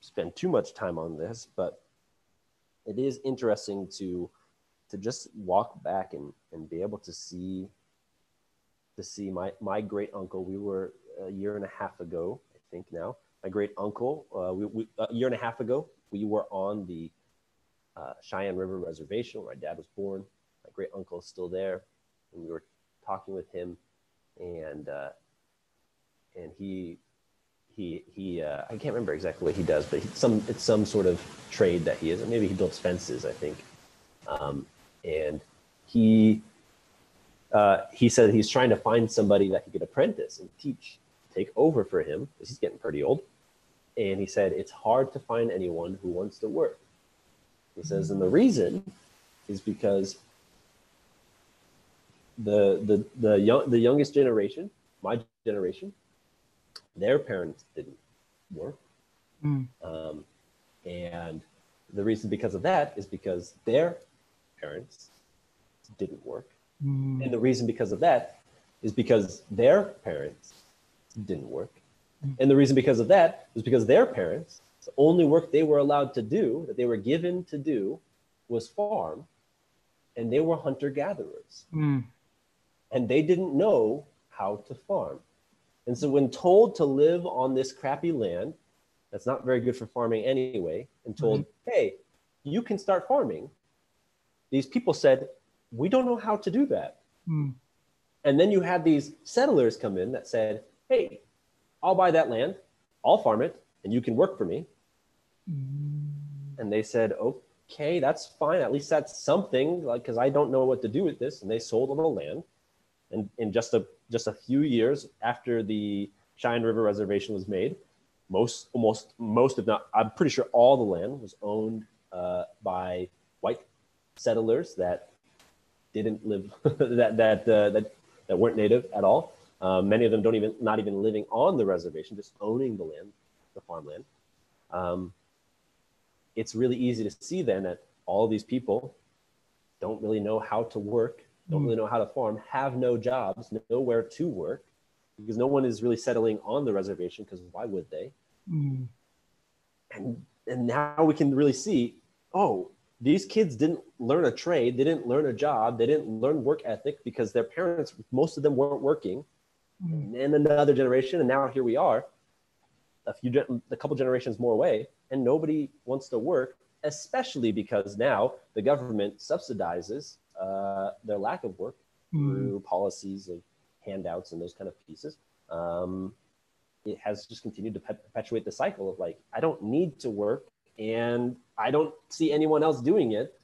spend too much time on this, but it is interesting to to just walk back and, and be able to see to see my, my great uncle. We were a year and a half ago, I think now. My great uncle, uh, we, we, a year and a half ago, we were on the uh, Cheyenne River Reservation where my dad was born. My great uncle is still there, and we were talking with him, and uh, and he he he uh, I can't remember exactly what he does, but he, some it's some sort of trade that he is. Maybe he builds fences, I think. Um, and he uh, he said he's trying to find somebody that he could apprentice and teach, take over for him because he's getting pretty old. And he said it's hard to find anyone who wants to work. He says, and the reason is because the the the young the youngest generation, my generation, their parents didn't work. Mm. Um, and the reason because of that is because their parents didn't work. Mm. And the reason because of that is because their parents didn't work. Mm. And the reason because of that is because their parents, the only work they were allowed to do, that they were given to do, was farm. And they were hunter gatherers. Mm. And they didn't know how to farm. And so, when told to live on this crappy land, that's not very good for farming anyway, and told, mm-hmm. hey, you can start farming, these people said, we don't know how to do that. Mm. And then you had these settlers come in that said, hey, I'll buy that land, I'll farm it, and you can work for me. Mm. And they said, okay, that's fine. At least that's something, like, because I don't know what to do with this. And they sold all the land. And in just a just a few years after the Cheyenne River Reservation was made, most almost most if not, I'm pretty sure all the land was owned uh, by white settlers that didn't live that that uh, that that weren't native at all. Um, many of them don't even not even living on the reservation, just owning the land, the farmland. Um, it's really easy to see then that all these people don't really know how to work, don't really know how to farm, have no jobs, nowhere to work, because no one is really settling on the reservation. Because why would they? Mm. And and now we can really see, oh, these kids didn't learn a trade, they didn't learn a job, they didn't learn work ethic because their parents, most of them weren't working. Mm-hmm. And another generation, and now here we are, a few, a couple generations more away, and nobody wants to work, especially because now the government subsidizes uh, their lack of work mm-hmm. through policies of handouts and those kind of pieces. Um, it has just continued to perpetuate the cycle of like, I don't need to work and I don't see anyone else doing it.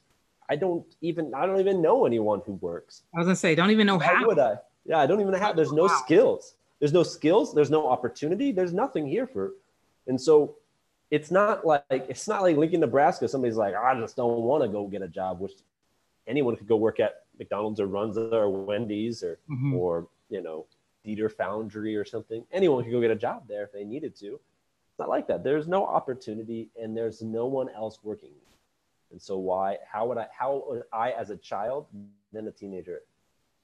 I don't even I don't even know anyone who works. I was gonna say, don't even know how. how. would I? Yeah, I don't even have. There's no wow. skills. There's no skills. There's no opportunity. There's nothing here for, and so it's not like it's not like Lincoln, Nebraska. Somebody's like, I just don't want to go get a job, which anyone could go work at McDonald's or Runza or Wendy's or mm-hmm. or you know Deeter Foundry or something. Anyone could go get a job there if they needed to. It's not like that. There's no opportunity and there's no one else working. And so why, how would I, how would I as a child, then a teenager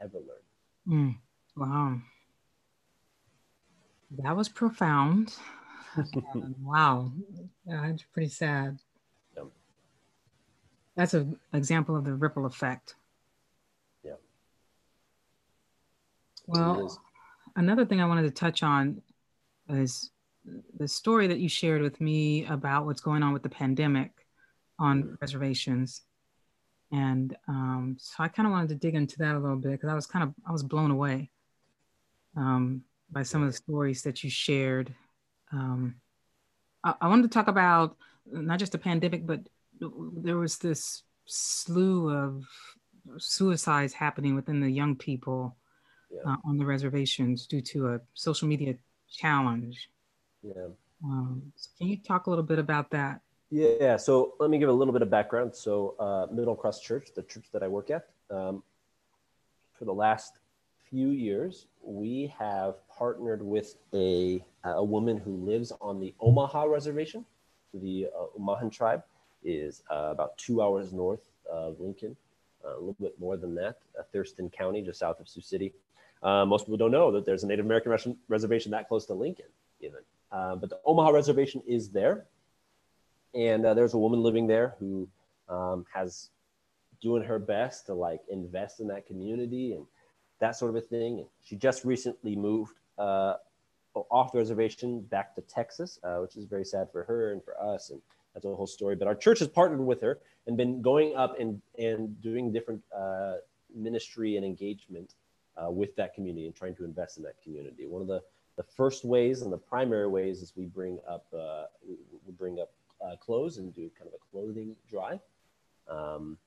ever learn? Mm, wow. That was profound. wow. That's pretty sad. That's an example of the ripple effect. Yeah. Well, another thing I wanted to touch on is the story that you shared with me about what's going on with the pandemic on reservations. And um, so i kind of wanted to dig into that a little bit because i was kind of i was blown away um, by some of the stories that you shared. Um, I, I wanted to talk about not just the pandemic, but there was this slew of suicides happening within the young people yeah. uh, on the reservations due to a social media challenge. Yeah. Um, so can you talk a little bit about that? Yeah. So let me give a little bit of background. So uh, Middle Cross Church, the church that I work at, um, for the last few years, we have partnered with a, a woman who lives on the Omaha reservation. The uh, Omahan tribe is uh, about two hours north of Lincoln, uh, a little bit more than that, uh, Thurston County, just south of Sioux City. Uh, most people don't know that there's a Native American res- reservation that close to Lincoln, even. Uh, but the Omaha reservation is there. And there's a woman living there who um, has doing her best to like invest in that community and that sort of a thing. And she just recently moved uh, off the reservation back to Texas, uh, which is very sad for her and for us. And that's a whole story. But our church has partnered with her and been going up and, and doing different uh, ministry and engagement uh, with that community and trying to invest in that community. One of the, the first ways and the primary ways is we bring up, uh, we, bring up uh, clothes and do kind of a clothing drive. Um,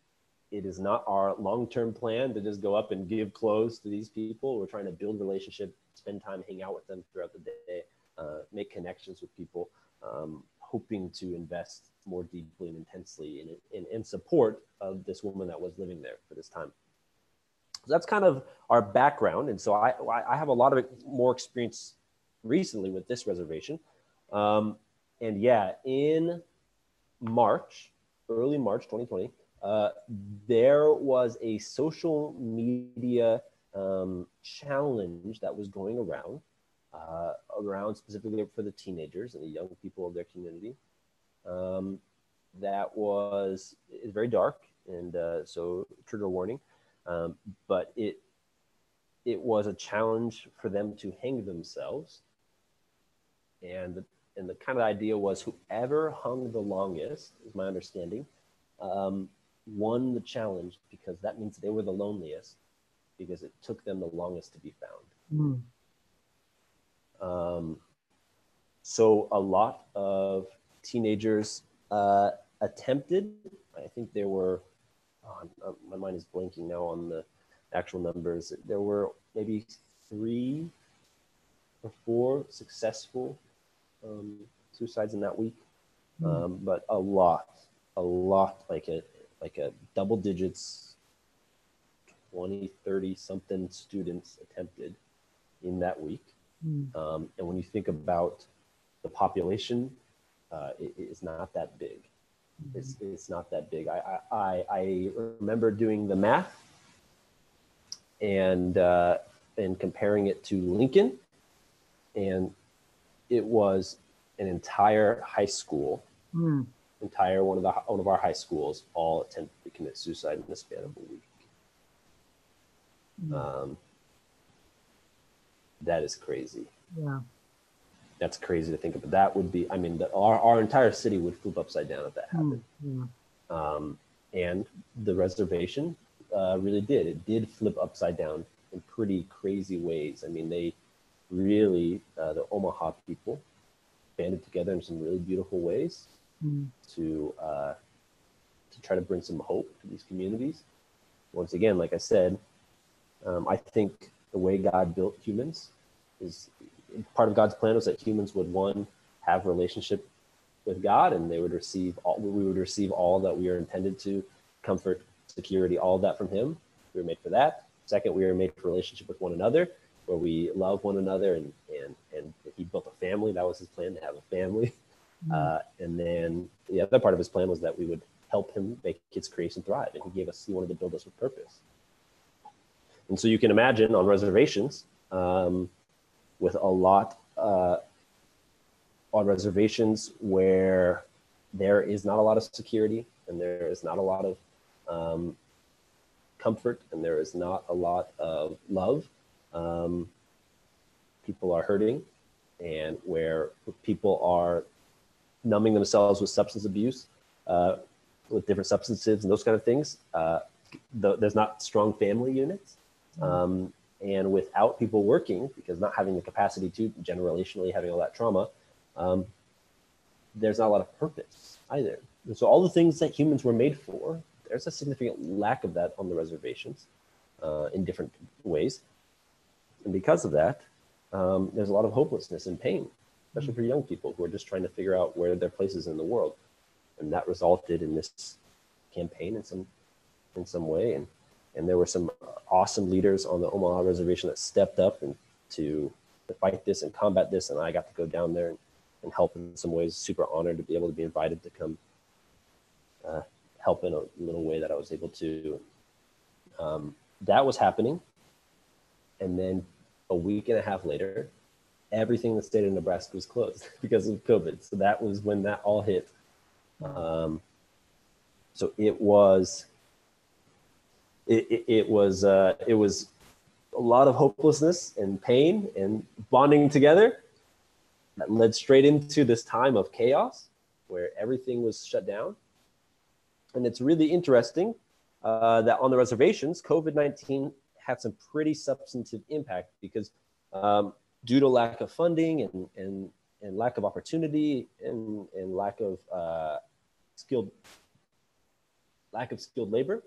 it is not our long-term plan to just go up and give clothes to these people. We're trying to build relationship, spend time, hang out with them throughout the day, uh, make connections with people, um, hoping to invest more deeply and intensely in, in, in support of this woman that was living there for this time. So that's kind of our background. And so I, I have a lot of more experience recently with this reservation. Um, and yeah, in March, early March 2020, uh, there was a social media um, challenge that was going around, uh, around specifically for the teenagers and the young people of their community. Um, that was is very dark, and uh, so trigger warning. Um, but it it was a challenge for them to hang themselves, and the, and the kind of idea was whoever hung the longest, is my understanding, um, won the challenge because that means they were the loneliest because it took them the longest to be found. Mm. Um, so a lot of teenagers uh, attempted. I think there were. Oh, my mind is blanking now on the actual numbers. There were maybe three or four successful um, suicides in that week, mm. um, but a lot, a lot like a like a double digits 20 30 something students attempted in that week mm. um, and when you think about the population uh, it, it's not that big mm. it's, it's not that big I, I, I remember doing the math and uh, and comparing it to lincoln and it was an entire high school mm entire one of the one of our high schools all attempted to commit suicide in the span of a week. Mm-hmm. Um, that is crazy. Yeah, that's crazy to think about. That would be, I mean, the, our our entire city would flip upside down if that hmm. happened. Mm-hmm. Um, and the reservation uh, really did. It did flip upside down in pretty crazy ways. I mean, they really, uh, the Omaha people banded together in some really beautiful ways mm. to uh, to try to bring some hope to these communities. Once again, like I said, um, I think the way God built humans is part of God's plan was that humans would one have relationship with God and they would receive all we would receive all that we are intended to comfort, security, all that from Him. We were made for that. Second, we are made for relationship with one another, where we love one another and and and He built a family. That was His plan to have a family. Mm-hmm. Uh, and then the other part of his plan was that we would help him make his creation thrive. And he gave us, he wanted to build us with purpose. And so you can imagine on reservations, um, with a lot uh, on reservations where there is not a lot of security and there is not a lot of um, comfort and there is not a lot of love. Um, people are hurting and where people are numbing themselves with substance abuse, uh, with different substances and those kind of things. Uh, the, there's not strong family units. Mm-hmm. Um, and without people working, because not having the capacity to generationally having all that trauma, um, there's not a lot of purpose either. And so all the things that humans were made for, there's a significant lack of that on the reservations uh, in different ways. And because of that, um, there's a lot of hopelessness and pain, especially for young people who are just trying to figure out where their place is in the world. And that resulted in this campaign in some in some way. And and there were some awesome leaders on the Omaha reservation that stepped up and to, to fight this and combat this. And I got to go down there and, and help in some ways. Super honored to be able to be invited to come uh, help in a little way that I was able to. Um, that was happening. And then a week and a half later, everything in the state of Nebraska was closed because of COVID. So that was when that all hit. Um, so it was, it, it, was, uh, it was a lot of hopelessness and pain and bonding together that led straight into this time of chaos where everything was shut down. And it's really interesting uh, that on the reservations, COVID 19 had some pretty substantive impact because um, due to lack of funding and, and, and lack of opportunity and, and lack of uh, skilled lack of skilled labor,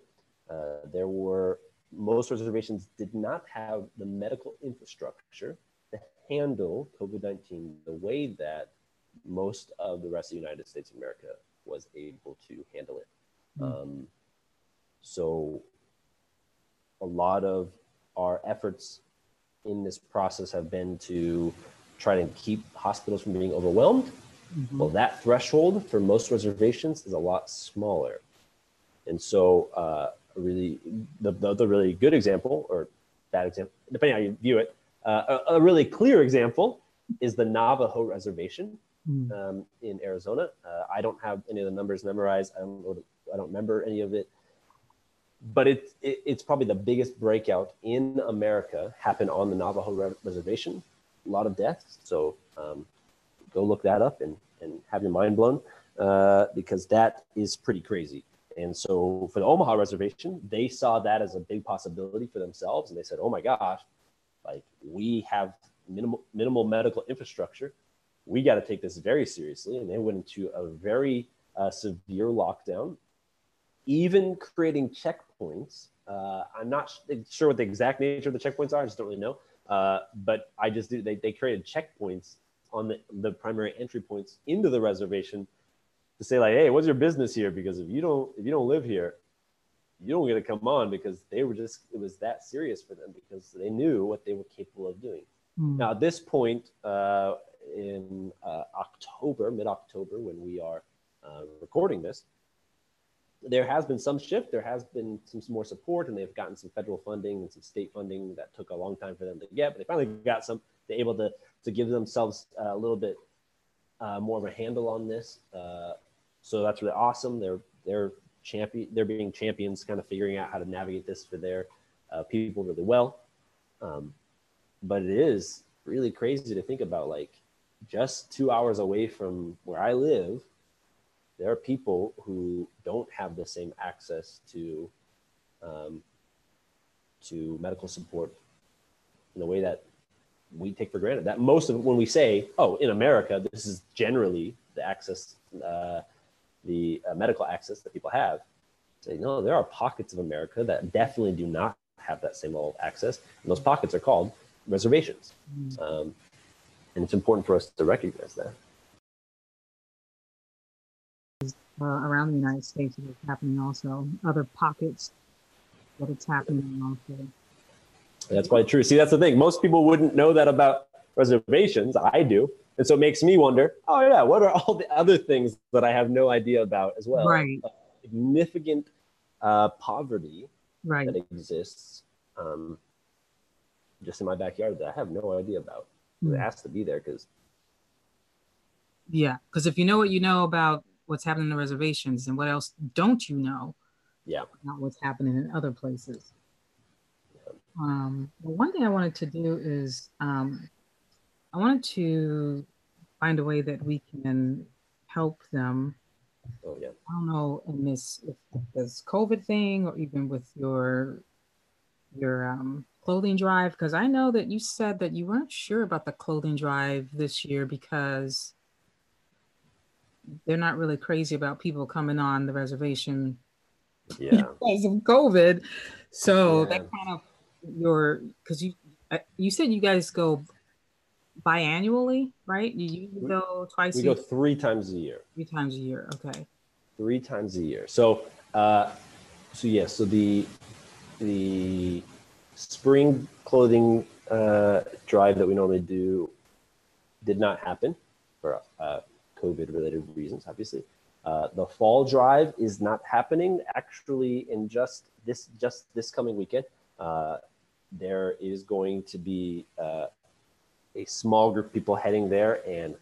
uh, there were most reservations did not have the medical infrastructure to handle COVID 19 the way that most of the rest of the United States of America was able to handle it. Mm. Um, so, a lot of our efforts in this process have been to try to keep hospitals from being overwhelmed. Mm-hmm. Well, that threshold for most reservations is a lot smaller. And so, uh, really, the, the, the, really good example or bad example, depending on how you view it, uh, a, a, really clear example is the Navajo Reservation mm. um, in Arizona. Uh, I don't have any of the numbers memorized. I don't know. I don't remember any of it but it, it, it's probably the biggest breakout in America happened on the Navajo re- reservation. A lot of deaths. So um, go look that up and, and have your mind blown uh, because that is pretty crazy. And so for the Omaha reservation, they saw that as a big possibility for themselves. And they said, oh my gosh, like we have minimal, minimal medical infrastructure. We got to take this very seriously. And they went into a very uh, severe lockdown even creating checkpoints. Uh, I'm not sure what the exact nature of the checkpoints are. I just don't really know. Uh, but I just do. They, they created checkpoints on the, the primary entry points into the reservation to say like, hey, what's your business here? Because if you don't if you don't live here, you don't get to come on because they were just it was that serious for them because they knew what they were capable of doing. Mm. Now at this point uh, in uh, October, mid October, when we are uh, recording this, there has been some shift. There has been some, some, more support, and they've gotten some federal funding and some state funding that took a long time for them to get. But they finally got some. They're able to to give themselves a little bit uh, more of a handle on this. Uh, so that's really awesome. They're they're champion. They're being champions, kind of figuring out how to navigate this for their uh, people really well. Um, but it is really crazy to think about. Like just two hours away from where I live there are people who don't have the same access to um, to medical support in the way that we take for granted. That most of when we say, "Oh, in America, this is generally the access, uh, the uh, medical access that people have," say, "No, there are pockets of America that definitely do not have that same level of access, and those pockets are called reservations." Mm-hmm. Um, and it's important for us to recognize that uh, around the United States it's happening also, other pockets that it's happening also. That's quite true. See, that's the thing. Most people wouldn't know that about reservations. I do. And so it makes me wonder, oh yeah, what are all the other things that I have no idea about as well? Right. Uh, significant uh, poverty right. that exists um, just in my backyard that I have no idea about. Mm. It has to be there because. Yeah, because if you know what you know about what's happening in the reservations and what else don't you know yeah not what's happening in other places yeah. um, well, one thing i wanted to do is um, i wanted to find a way that we can help them oh yeah i don't know in this if this covid thing or even with your your um, clothing drive because i know that you said that you weren't sure about the clothing drive this year because they're not really crazy about people coming on the reservation Yeah. because of COVID. So Yeah. that kind of your because you uh, you said you guys go biannually, right? You go twice We go three times a year. three times a year. Okay. three times a year. So, uh, so yeah, so the the spring clothing uh, drive that we normally do did not happen for uh, COVID related reasons, obviously. Uh, the fall drive is not happening actually in just this just this coming weekend. Uh, there is going to be uh, a small group of people heading there and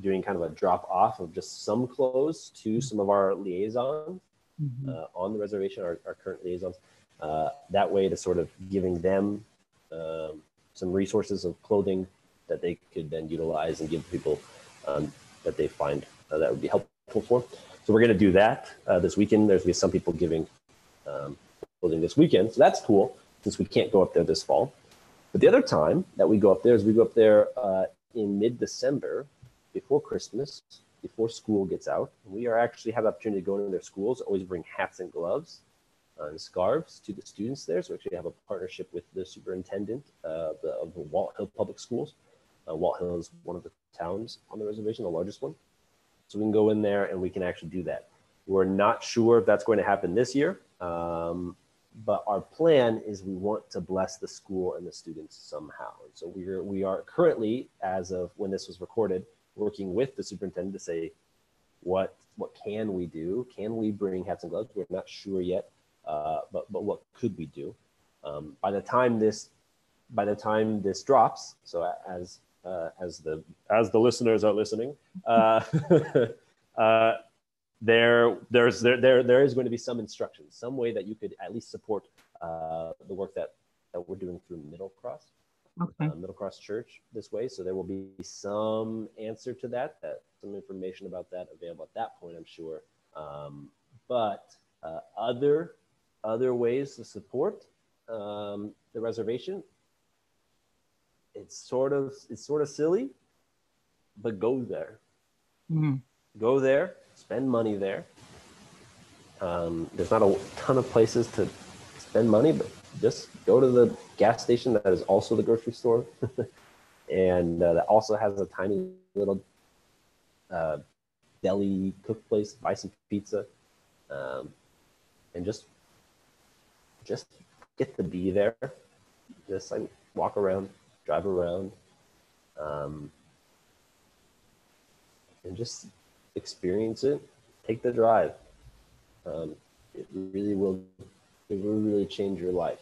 doing kind of a drop off of just some clothes to some of our liaisons Mhm. uh, on the reservation, our, our current liaisons. Uh, that way to sort of giving them um, some resources of clothing that they could then utilize and give people um, that they find uh, that would be helpful for. So we're going to do that uh, this weekend. There's going to be some people giving um, clothing this weekend. So that's cool since we can't go up there this fall. But the other time that we go up there is we go up there uh, in mid-December before Christmas, before school gets out. We are actually have the opportunity to go into their schools, always bring hats and gloves uh, and scarves to the students there. So we actually have a partnership with the superintendent uh, of, the, of the Walthill Public Schools. Uh, Walthill is one of the towns on the reservation, the largest one. So we can go in there and we can actually do that. We're not sure if that's going to happen this year, um, but our plan is we want to bless the school and the students somehow. And so we are we are currently, as of when this was recorded, working with the superintendent to say what what can we do? Can we bring hats and gloves? We're not sure yet, uh, but but what could we do? Um, by the time this by the time this drops, so as uh, as the as the listeners are listening, uh, uh, there there's there, there there is going to be some instruction, some way that you could at least support uh, the work that that we're doing through Middle Cross Okay. uh, Middle Cross Church this way. So there will be some answer to that, that some information about that available at that point, I'm sure. Um, but uh, other other ways to support um, the reservation, it's sort of it's sort of silly, but go there, Mhm. go there, spend money there. Um, there's not a ton of places to spend money, but just go to the gas station that is also the grocery store, and uh, that also has a tiny little uh, deli cook place. Buy some pizza, um, and just just get to be there. Just like walk around, drive around, um, and just experience it. Take the drive. Um, it really will. It will really change your life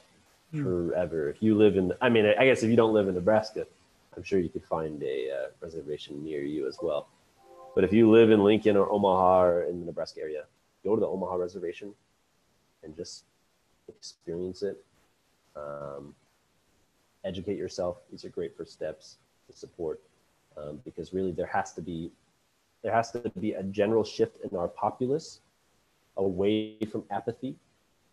Mm. forever. If you live in, I mean, I guess if you don't live in Nebraska, I'm sure you could find a uh, reservation near you as well. But if you live in Lincoln or Omaha or in the Nebraska area, go to the Omaha reservation and just experience it. Um, educate yourself. These are great first steps to support um, because really there has to be there has to be a general shift in our populace away from apathy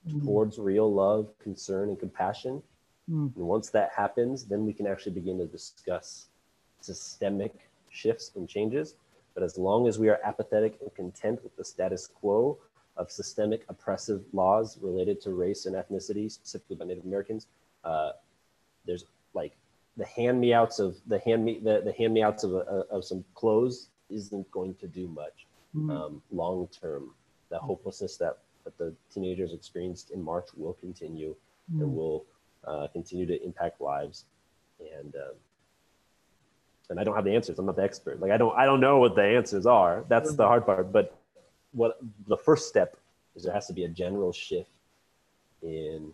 Mhm. towards real love, concern, and compassion. Mm. And once that happens, then we can actually begin to discuss systemic shifts and changes. But as long as we are apathetic and content with the status quo of systemic oppressive laws related to race and ethnicity, specifically by Native Americans, uh, there's like the hand me outs of the hand me the, the hand me outs of, uh, of some clothes isn't going to do much Mhm. um, long term. The hopelessness that, that the teenagers experienced in March will continue and Mm. will uh, continue to impact lives. And um, and I don't have the answers. I'm not the expert. Like I don't I don't know what the answers are. That's the hard part. But what the first step is there has to be a general shift in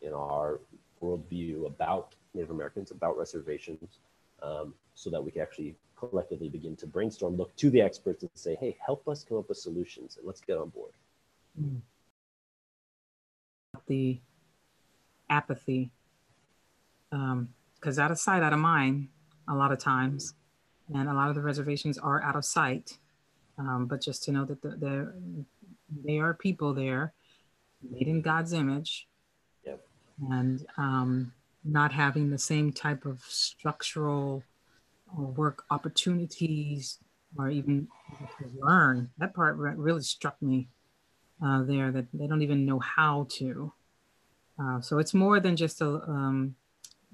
in our worldview about Native Americans, about reservations, um, so that we can actually collectively begin to brainstorm, look to the experts, and say, "Hey, help us come up with solutions, and let's get on board." the apathy because out of sight out of mind a lot of times and a lot of the reservations are out of sight um, but just to know that the, the, they are people there made in god's image Yep. and um, not having the same type of structural or work opportunities or even to learn. That part really struck me uh, there that they don't even know how to. Uh, so it's more than just a, um,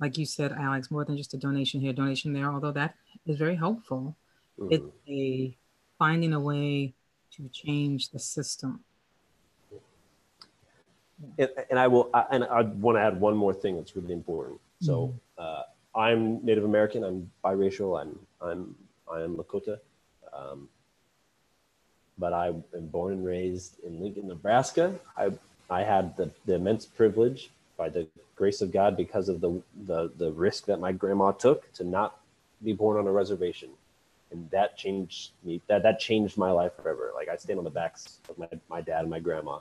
like you said, Alex, more than just a donation here, donation there, although that is very helpful. Mm-hmm. It's a finding a way to change the system. And, and I will, and I want to add one more thing that's really important. So mm-hmm. uh, I'm Native American. I'm biracial. I'm I'm I am Lakota. Um, but I am born and raised in Lincoln, Nebraska. I, I had the, the immense privilege by the grace of God because of the, the, the risk that my grandma took to not be born on a reservation. And that changed me, that, that changed my life forever. Like I stand on the backs of my, my dad and my grandma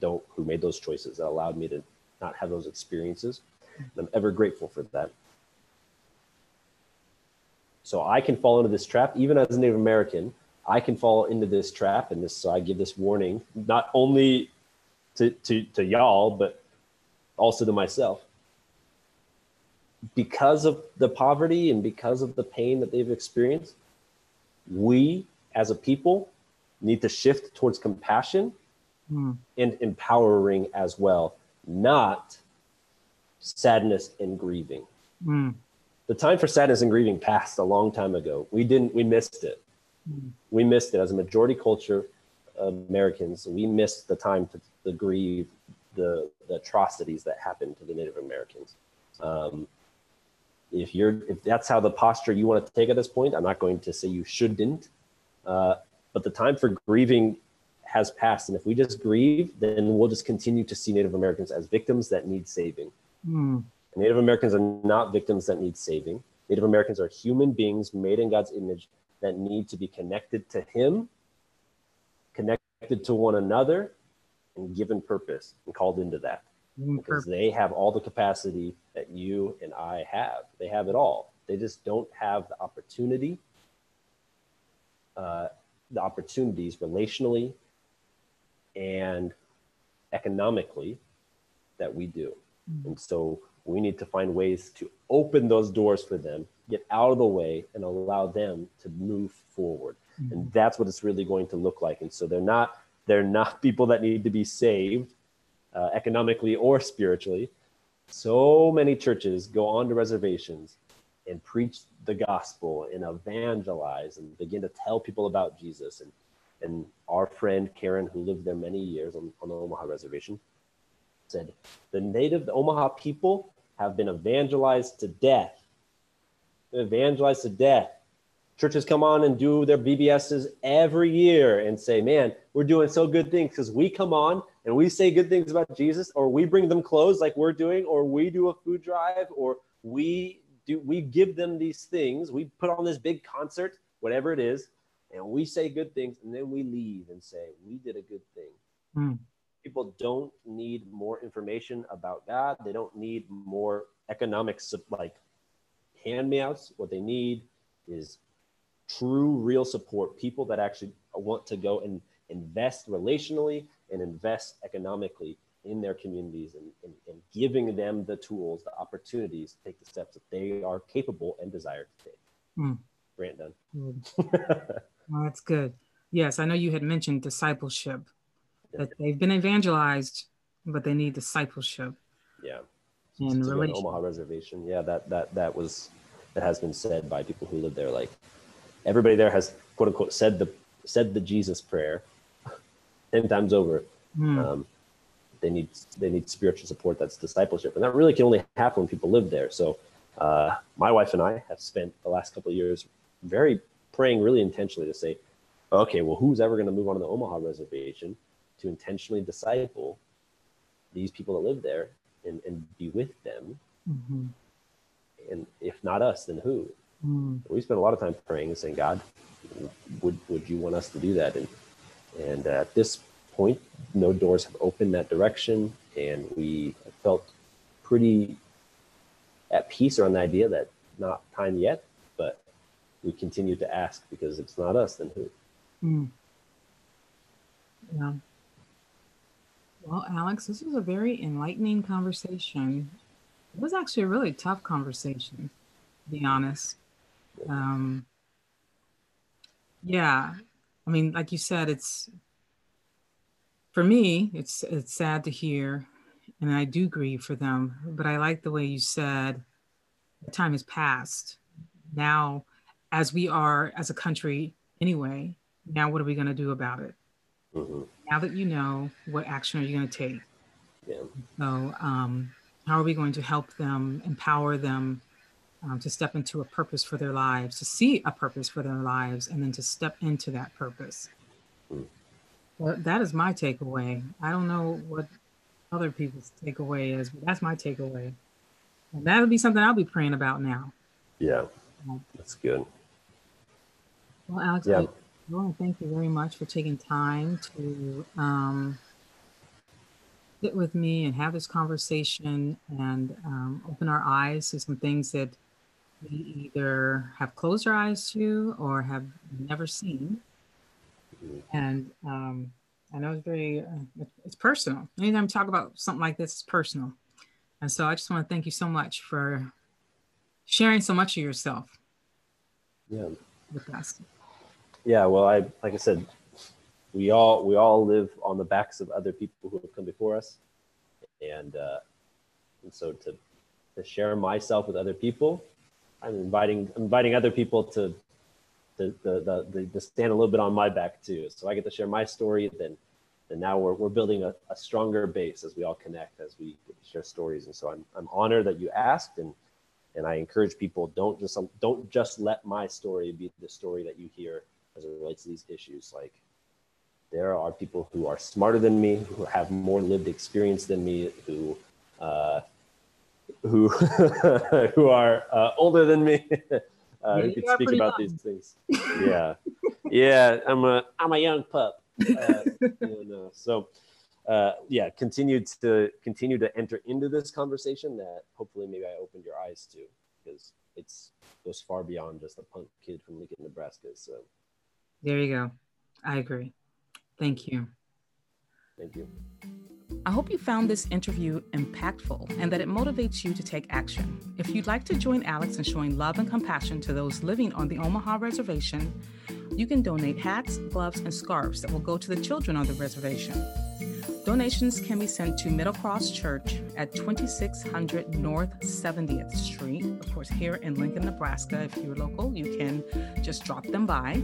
don't, who made those choices that allowed me to not have those experiences. And I'm ever grateful for that. So I can fall into this trap, even as a Native American. I can fall into this trap, and this. So I give this warning not only to to to y'all, but also to myself. Because of the poverty and because of the pain that they've experienced, we as a people need to shift towards compassion mm. and empowering as well, not sadness and grieving. Mm the time for sadness and grieving passed a long time ago. We didn't, we missed it. Mm-hmm. We missed it as a majority culture of Americans. We missed the time to, to grieve the, the atrocities that happened to the Native Americans. Um, if you're, if that's how the posture you want to take at this point, I'm not going to say you shouldn't, uh, but the time for grieving has passed. And if we just grieve, then we'll just continue to see Native Americans as victims that need saving. Mm. Native Americans are not victims that need saving. Native Americans are human beings made in God's image that need to be connected to Him, connected to one another, and given purpose and called into that. Mm, because they have all the capacity that you and I have. They have it all. They just don't have the opportunity, uh, the opportunities relationally and economically that we do. Mm-hmm. And so we need to find ways to open those doors for them, get out of the way, and allow them to move forward. Mm-hmm. And that's what it's really going to look like. And so they're not they're not people that need to be saved uh, economically or spiritually. So many churches go on to reservations and preach the gospel and evangelize and begin to tell people about Jesus. And and our friend Karen, who lived there many years on, on the Omaha reservation, said the native, the Omaha people have been evangelized to death. Evangelized to death. Churches come on and do their VBSs every year and say, man, we're doing so good things because we come on and we say good things about Jesus, or we bring them clothes like we're doing, or we do a food drive, or we do we give them these things. We put on this big concert, whatever it is, and we say good things, and then we leave and say, we did a good thing. Mm people don't need more information about God. They don't need more economics like hand me outs. What they need is true, real support. People that actually want to go and invest relationally and invest economically in their communities and, and, and giving them the tools, the opportunities to take the steps that they are capable and desire to take. Mm. Rant done. well, that's good. Yes, I know you had mentioned discipleship that they've been evangelized, but they need discipleship. Yeah. And relation. Omaha reservation. Yeah, that that that was that has been said by people who live there. Like everybody there has quote unquote said the said the Jesus prayer ten times over. Mm. Um, they need they need spiritual support. That's discipleship, and that really can only happen when people live there. So, uh, my wife and I have spent the last couple of years very praying really intentionally to say, okay, well, who's ever going to move on to the Omaha reservation? to intentionally disciple these people that live there and, and be with them. Mm-hmm. And if not us, then who? Mm. We spend a lot of time praying and saying, God, would would you want us to do that? And and at this point, no doors have opened that direction, and we felt pretty at peace around the idea that not time yet, we continue to ask because it's not us, then who? Mm. Yeah. Well, Alex, this was a very enlightening conversation. It was actually a really tough conversation, to be honest. Um, Yeah. I mean, like you said, it's for me, it's it's sad to hear, and I do grieve for them. But I like the way you said the time has passed. Now, as we are as a country anyway, now what are we going to do about it? Mm-hmm. Now that you know, what action are you going to take? Yeah. So, um, how are we going to help them, empower them um, to step into a purpose for their lives, to see a purpose for their lives, and then to step into that purpose? Mm. Well, that is my takeaway. I don't know what other people's takeaway is, but that's my takeaway. And that'll be something I'll be praying about now. Yeah, that's good. Well, Alex, yeah. I, want to thank you very much for taking time to um, sit with me and have this conversation and um, open our eyes to some things that we either have closed our eyes to or have never seen. And um, I know it's very, uh, it's personal. Anytime we talk about something like this, it's personal. And so I just want to thank you so much for sharing so much of yourself. Yeah. With us. Yeah. Well, I, like I said, we all, we all live on the backs of other people who have come before us. And, uh, and so to, to share myself with other people, I'm inviting, inviting other people to the, the, the, the, stand a little bit on my back too. So I get to share my story. Then, then now we're, we're building a, a stronger base as we all connect, as we share stories. And so I'm, I'm honored that you asked. And, and I encourage people, don't just, don't just let my story be the story that you hear as it relates to these issues. Like there are people who are smarter than me, who have more lived experience than me, who, uh, who, who are uh, older than me. uh, who can speak about young. these things. Yeah, yeah. I'm a I'm a young pup. Uh, know, so uh, yeah, continue to continue to enter into this conversation that hopefully maybe I opened your eyes to because it's goes far beyond just a punk kid from Lincoln, Nebraska. So there you go. I agree. Thank you. Thank you. I hope you found this interview impactful and that it motivates you to take action. If you'd like to join Alex in showing love and compassion to those living on the Omaha Reservation, you can donate hats, gloves, and scarves that will go to the children on the reservation. Donations can be sent to Middle Cross Church at 2600 North 70th Street. Of course, here in Lincoln, Nebraska. If you're local, you can just drop them by.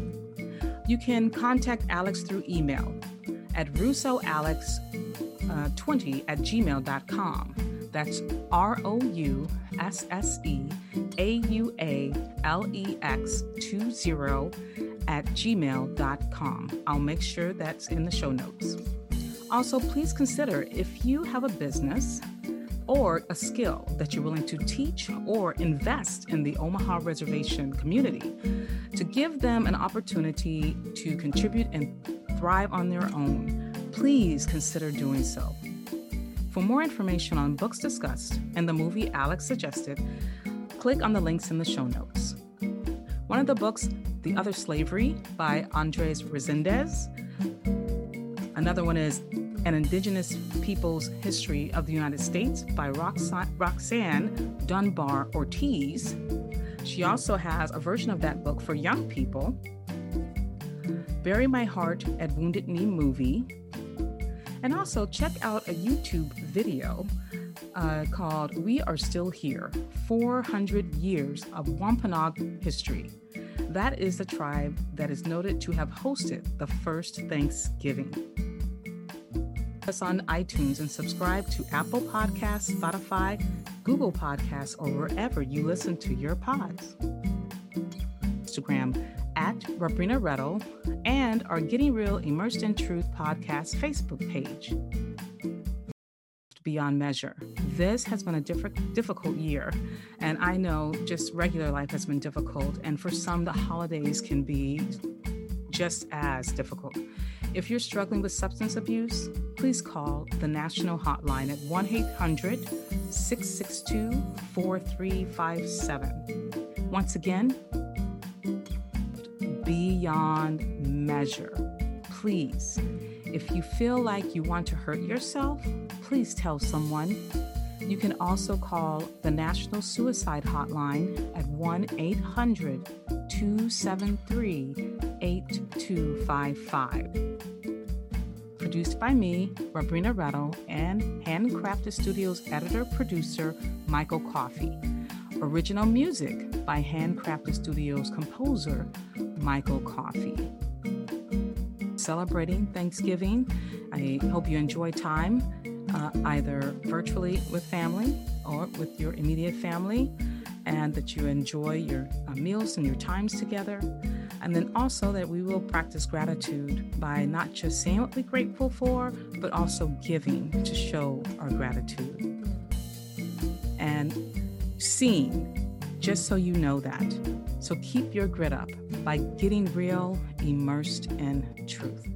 You can contact Alex through email at rousseaualex.com uh, 20 at gmail.com. That's R O U S S E A U A L E X 20 at gmail.com. I'll make sure that's in the show notes. Also, please consider if you have a business or a skill that you're willing to teach or invest in the Omaha Reservation community to give them an opportunity to contribute and thrive on their own please consider doing so. For more information on books discussed and the movie Alex suggested, click on the links in the show notes. One of the books, The Other Slavery by Andres Reséndez. Another one is An Indigenous People's History of the United States by Roxanne Dunbar Ortiz. She also has a version of that book for young people. Bury My Heart at Wounded Knee Movie and also check out a YouTube video uh, called We Are Still Here 400 Years of Wampanoag History. That is the tribe that is noted to have hosted the first Thanksgiving. Us on iTunes and subscribe to Apple Podcasts, Spotify, Google Podcasts, or wherever you listen to your pods. Instagram at Rabrina Rettle and our Getting Real Immersed in Truth podcast Facebook page. Beyond measure. This has been a diff- difficult year, and I know just regular life has been difficult, and for some, the holidays can be just as difficult. If you're struggling with substance abuse, please call the national hotline at 1 800 662 4357. Once again, beyond measure. Please, if you feel like you want to hurt yourself, please tell someone. You can also call the National Suicide Hotline at 1 800 273 8255. Produced by me, Rabrina Rattle, and Handcrafted Studios editor producer Michael Coffey. Original music by Handcrafted Studios composer Michael Coffey. Celebrating Thanksgiving. I hope you enjoy time uh, either virtually with family or with your immediate family, and that you enjoy your uh, meals and your times together. And then also that we will practice gratitude by not just saying what we're grateful for, but also giving to show our gratitude. And seeing, just so you know that. So keep your grit up by getting real, immersed in truth.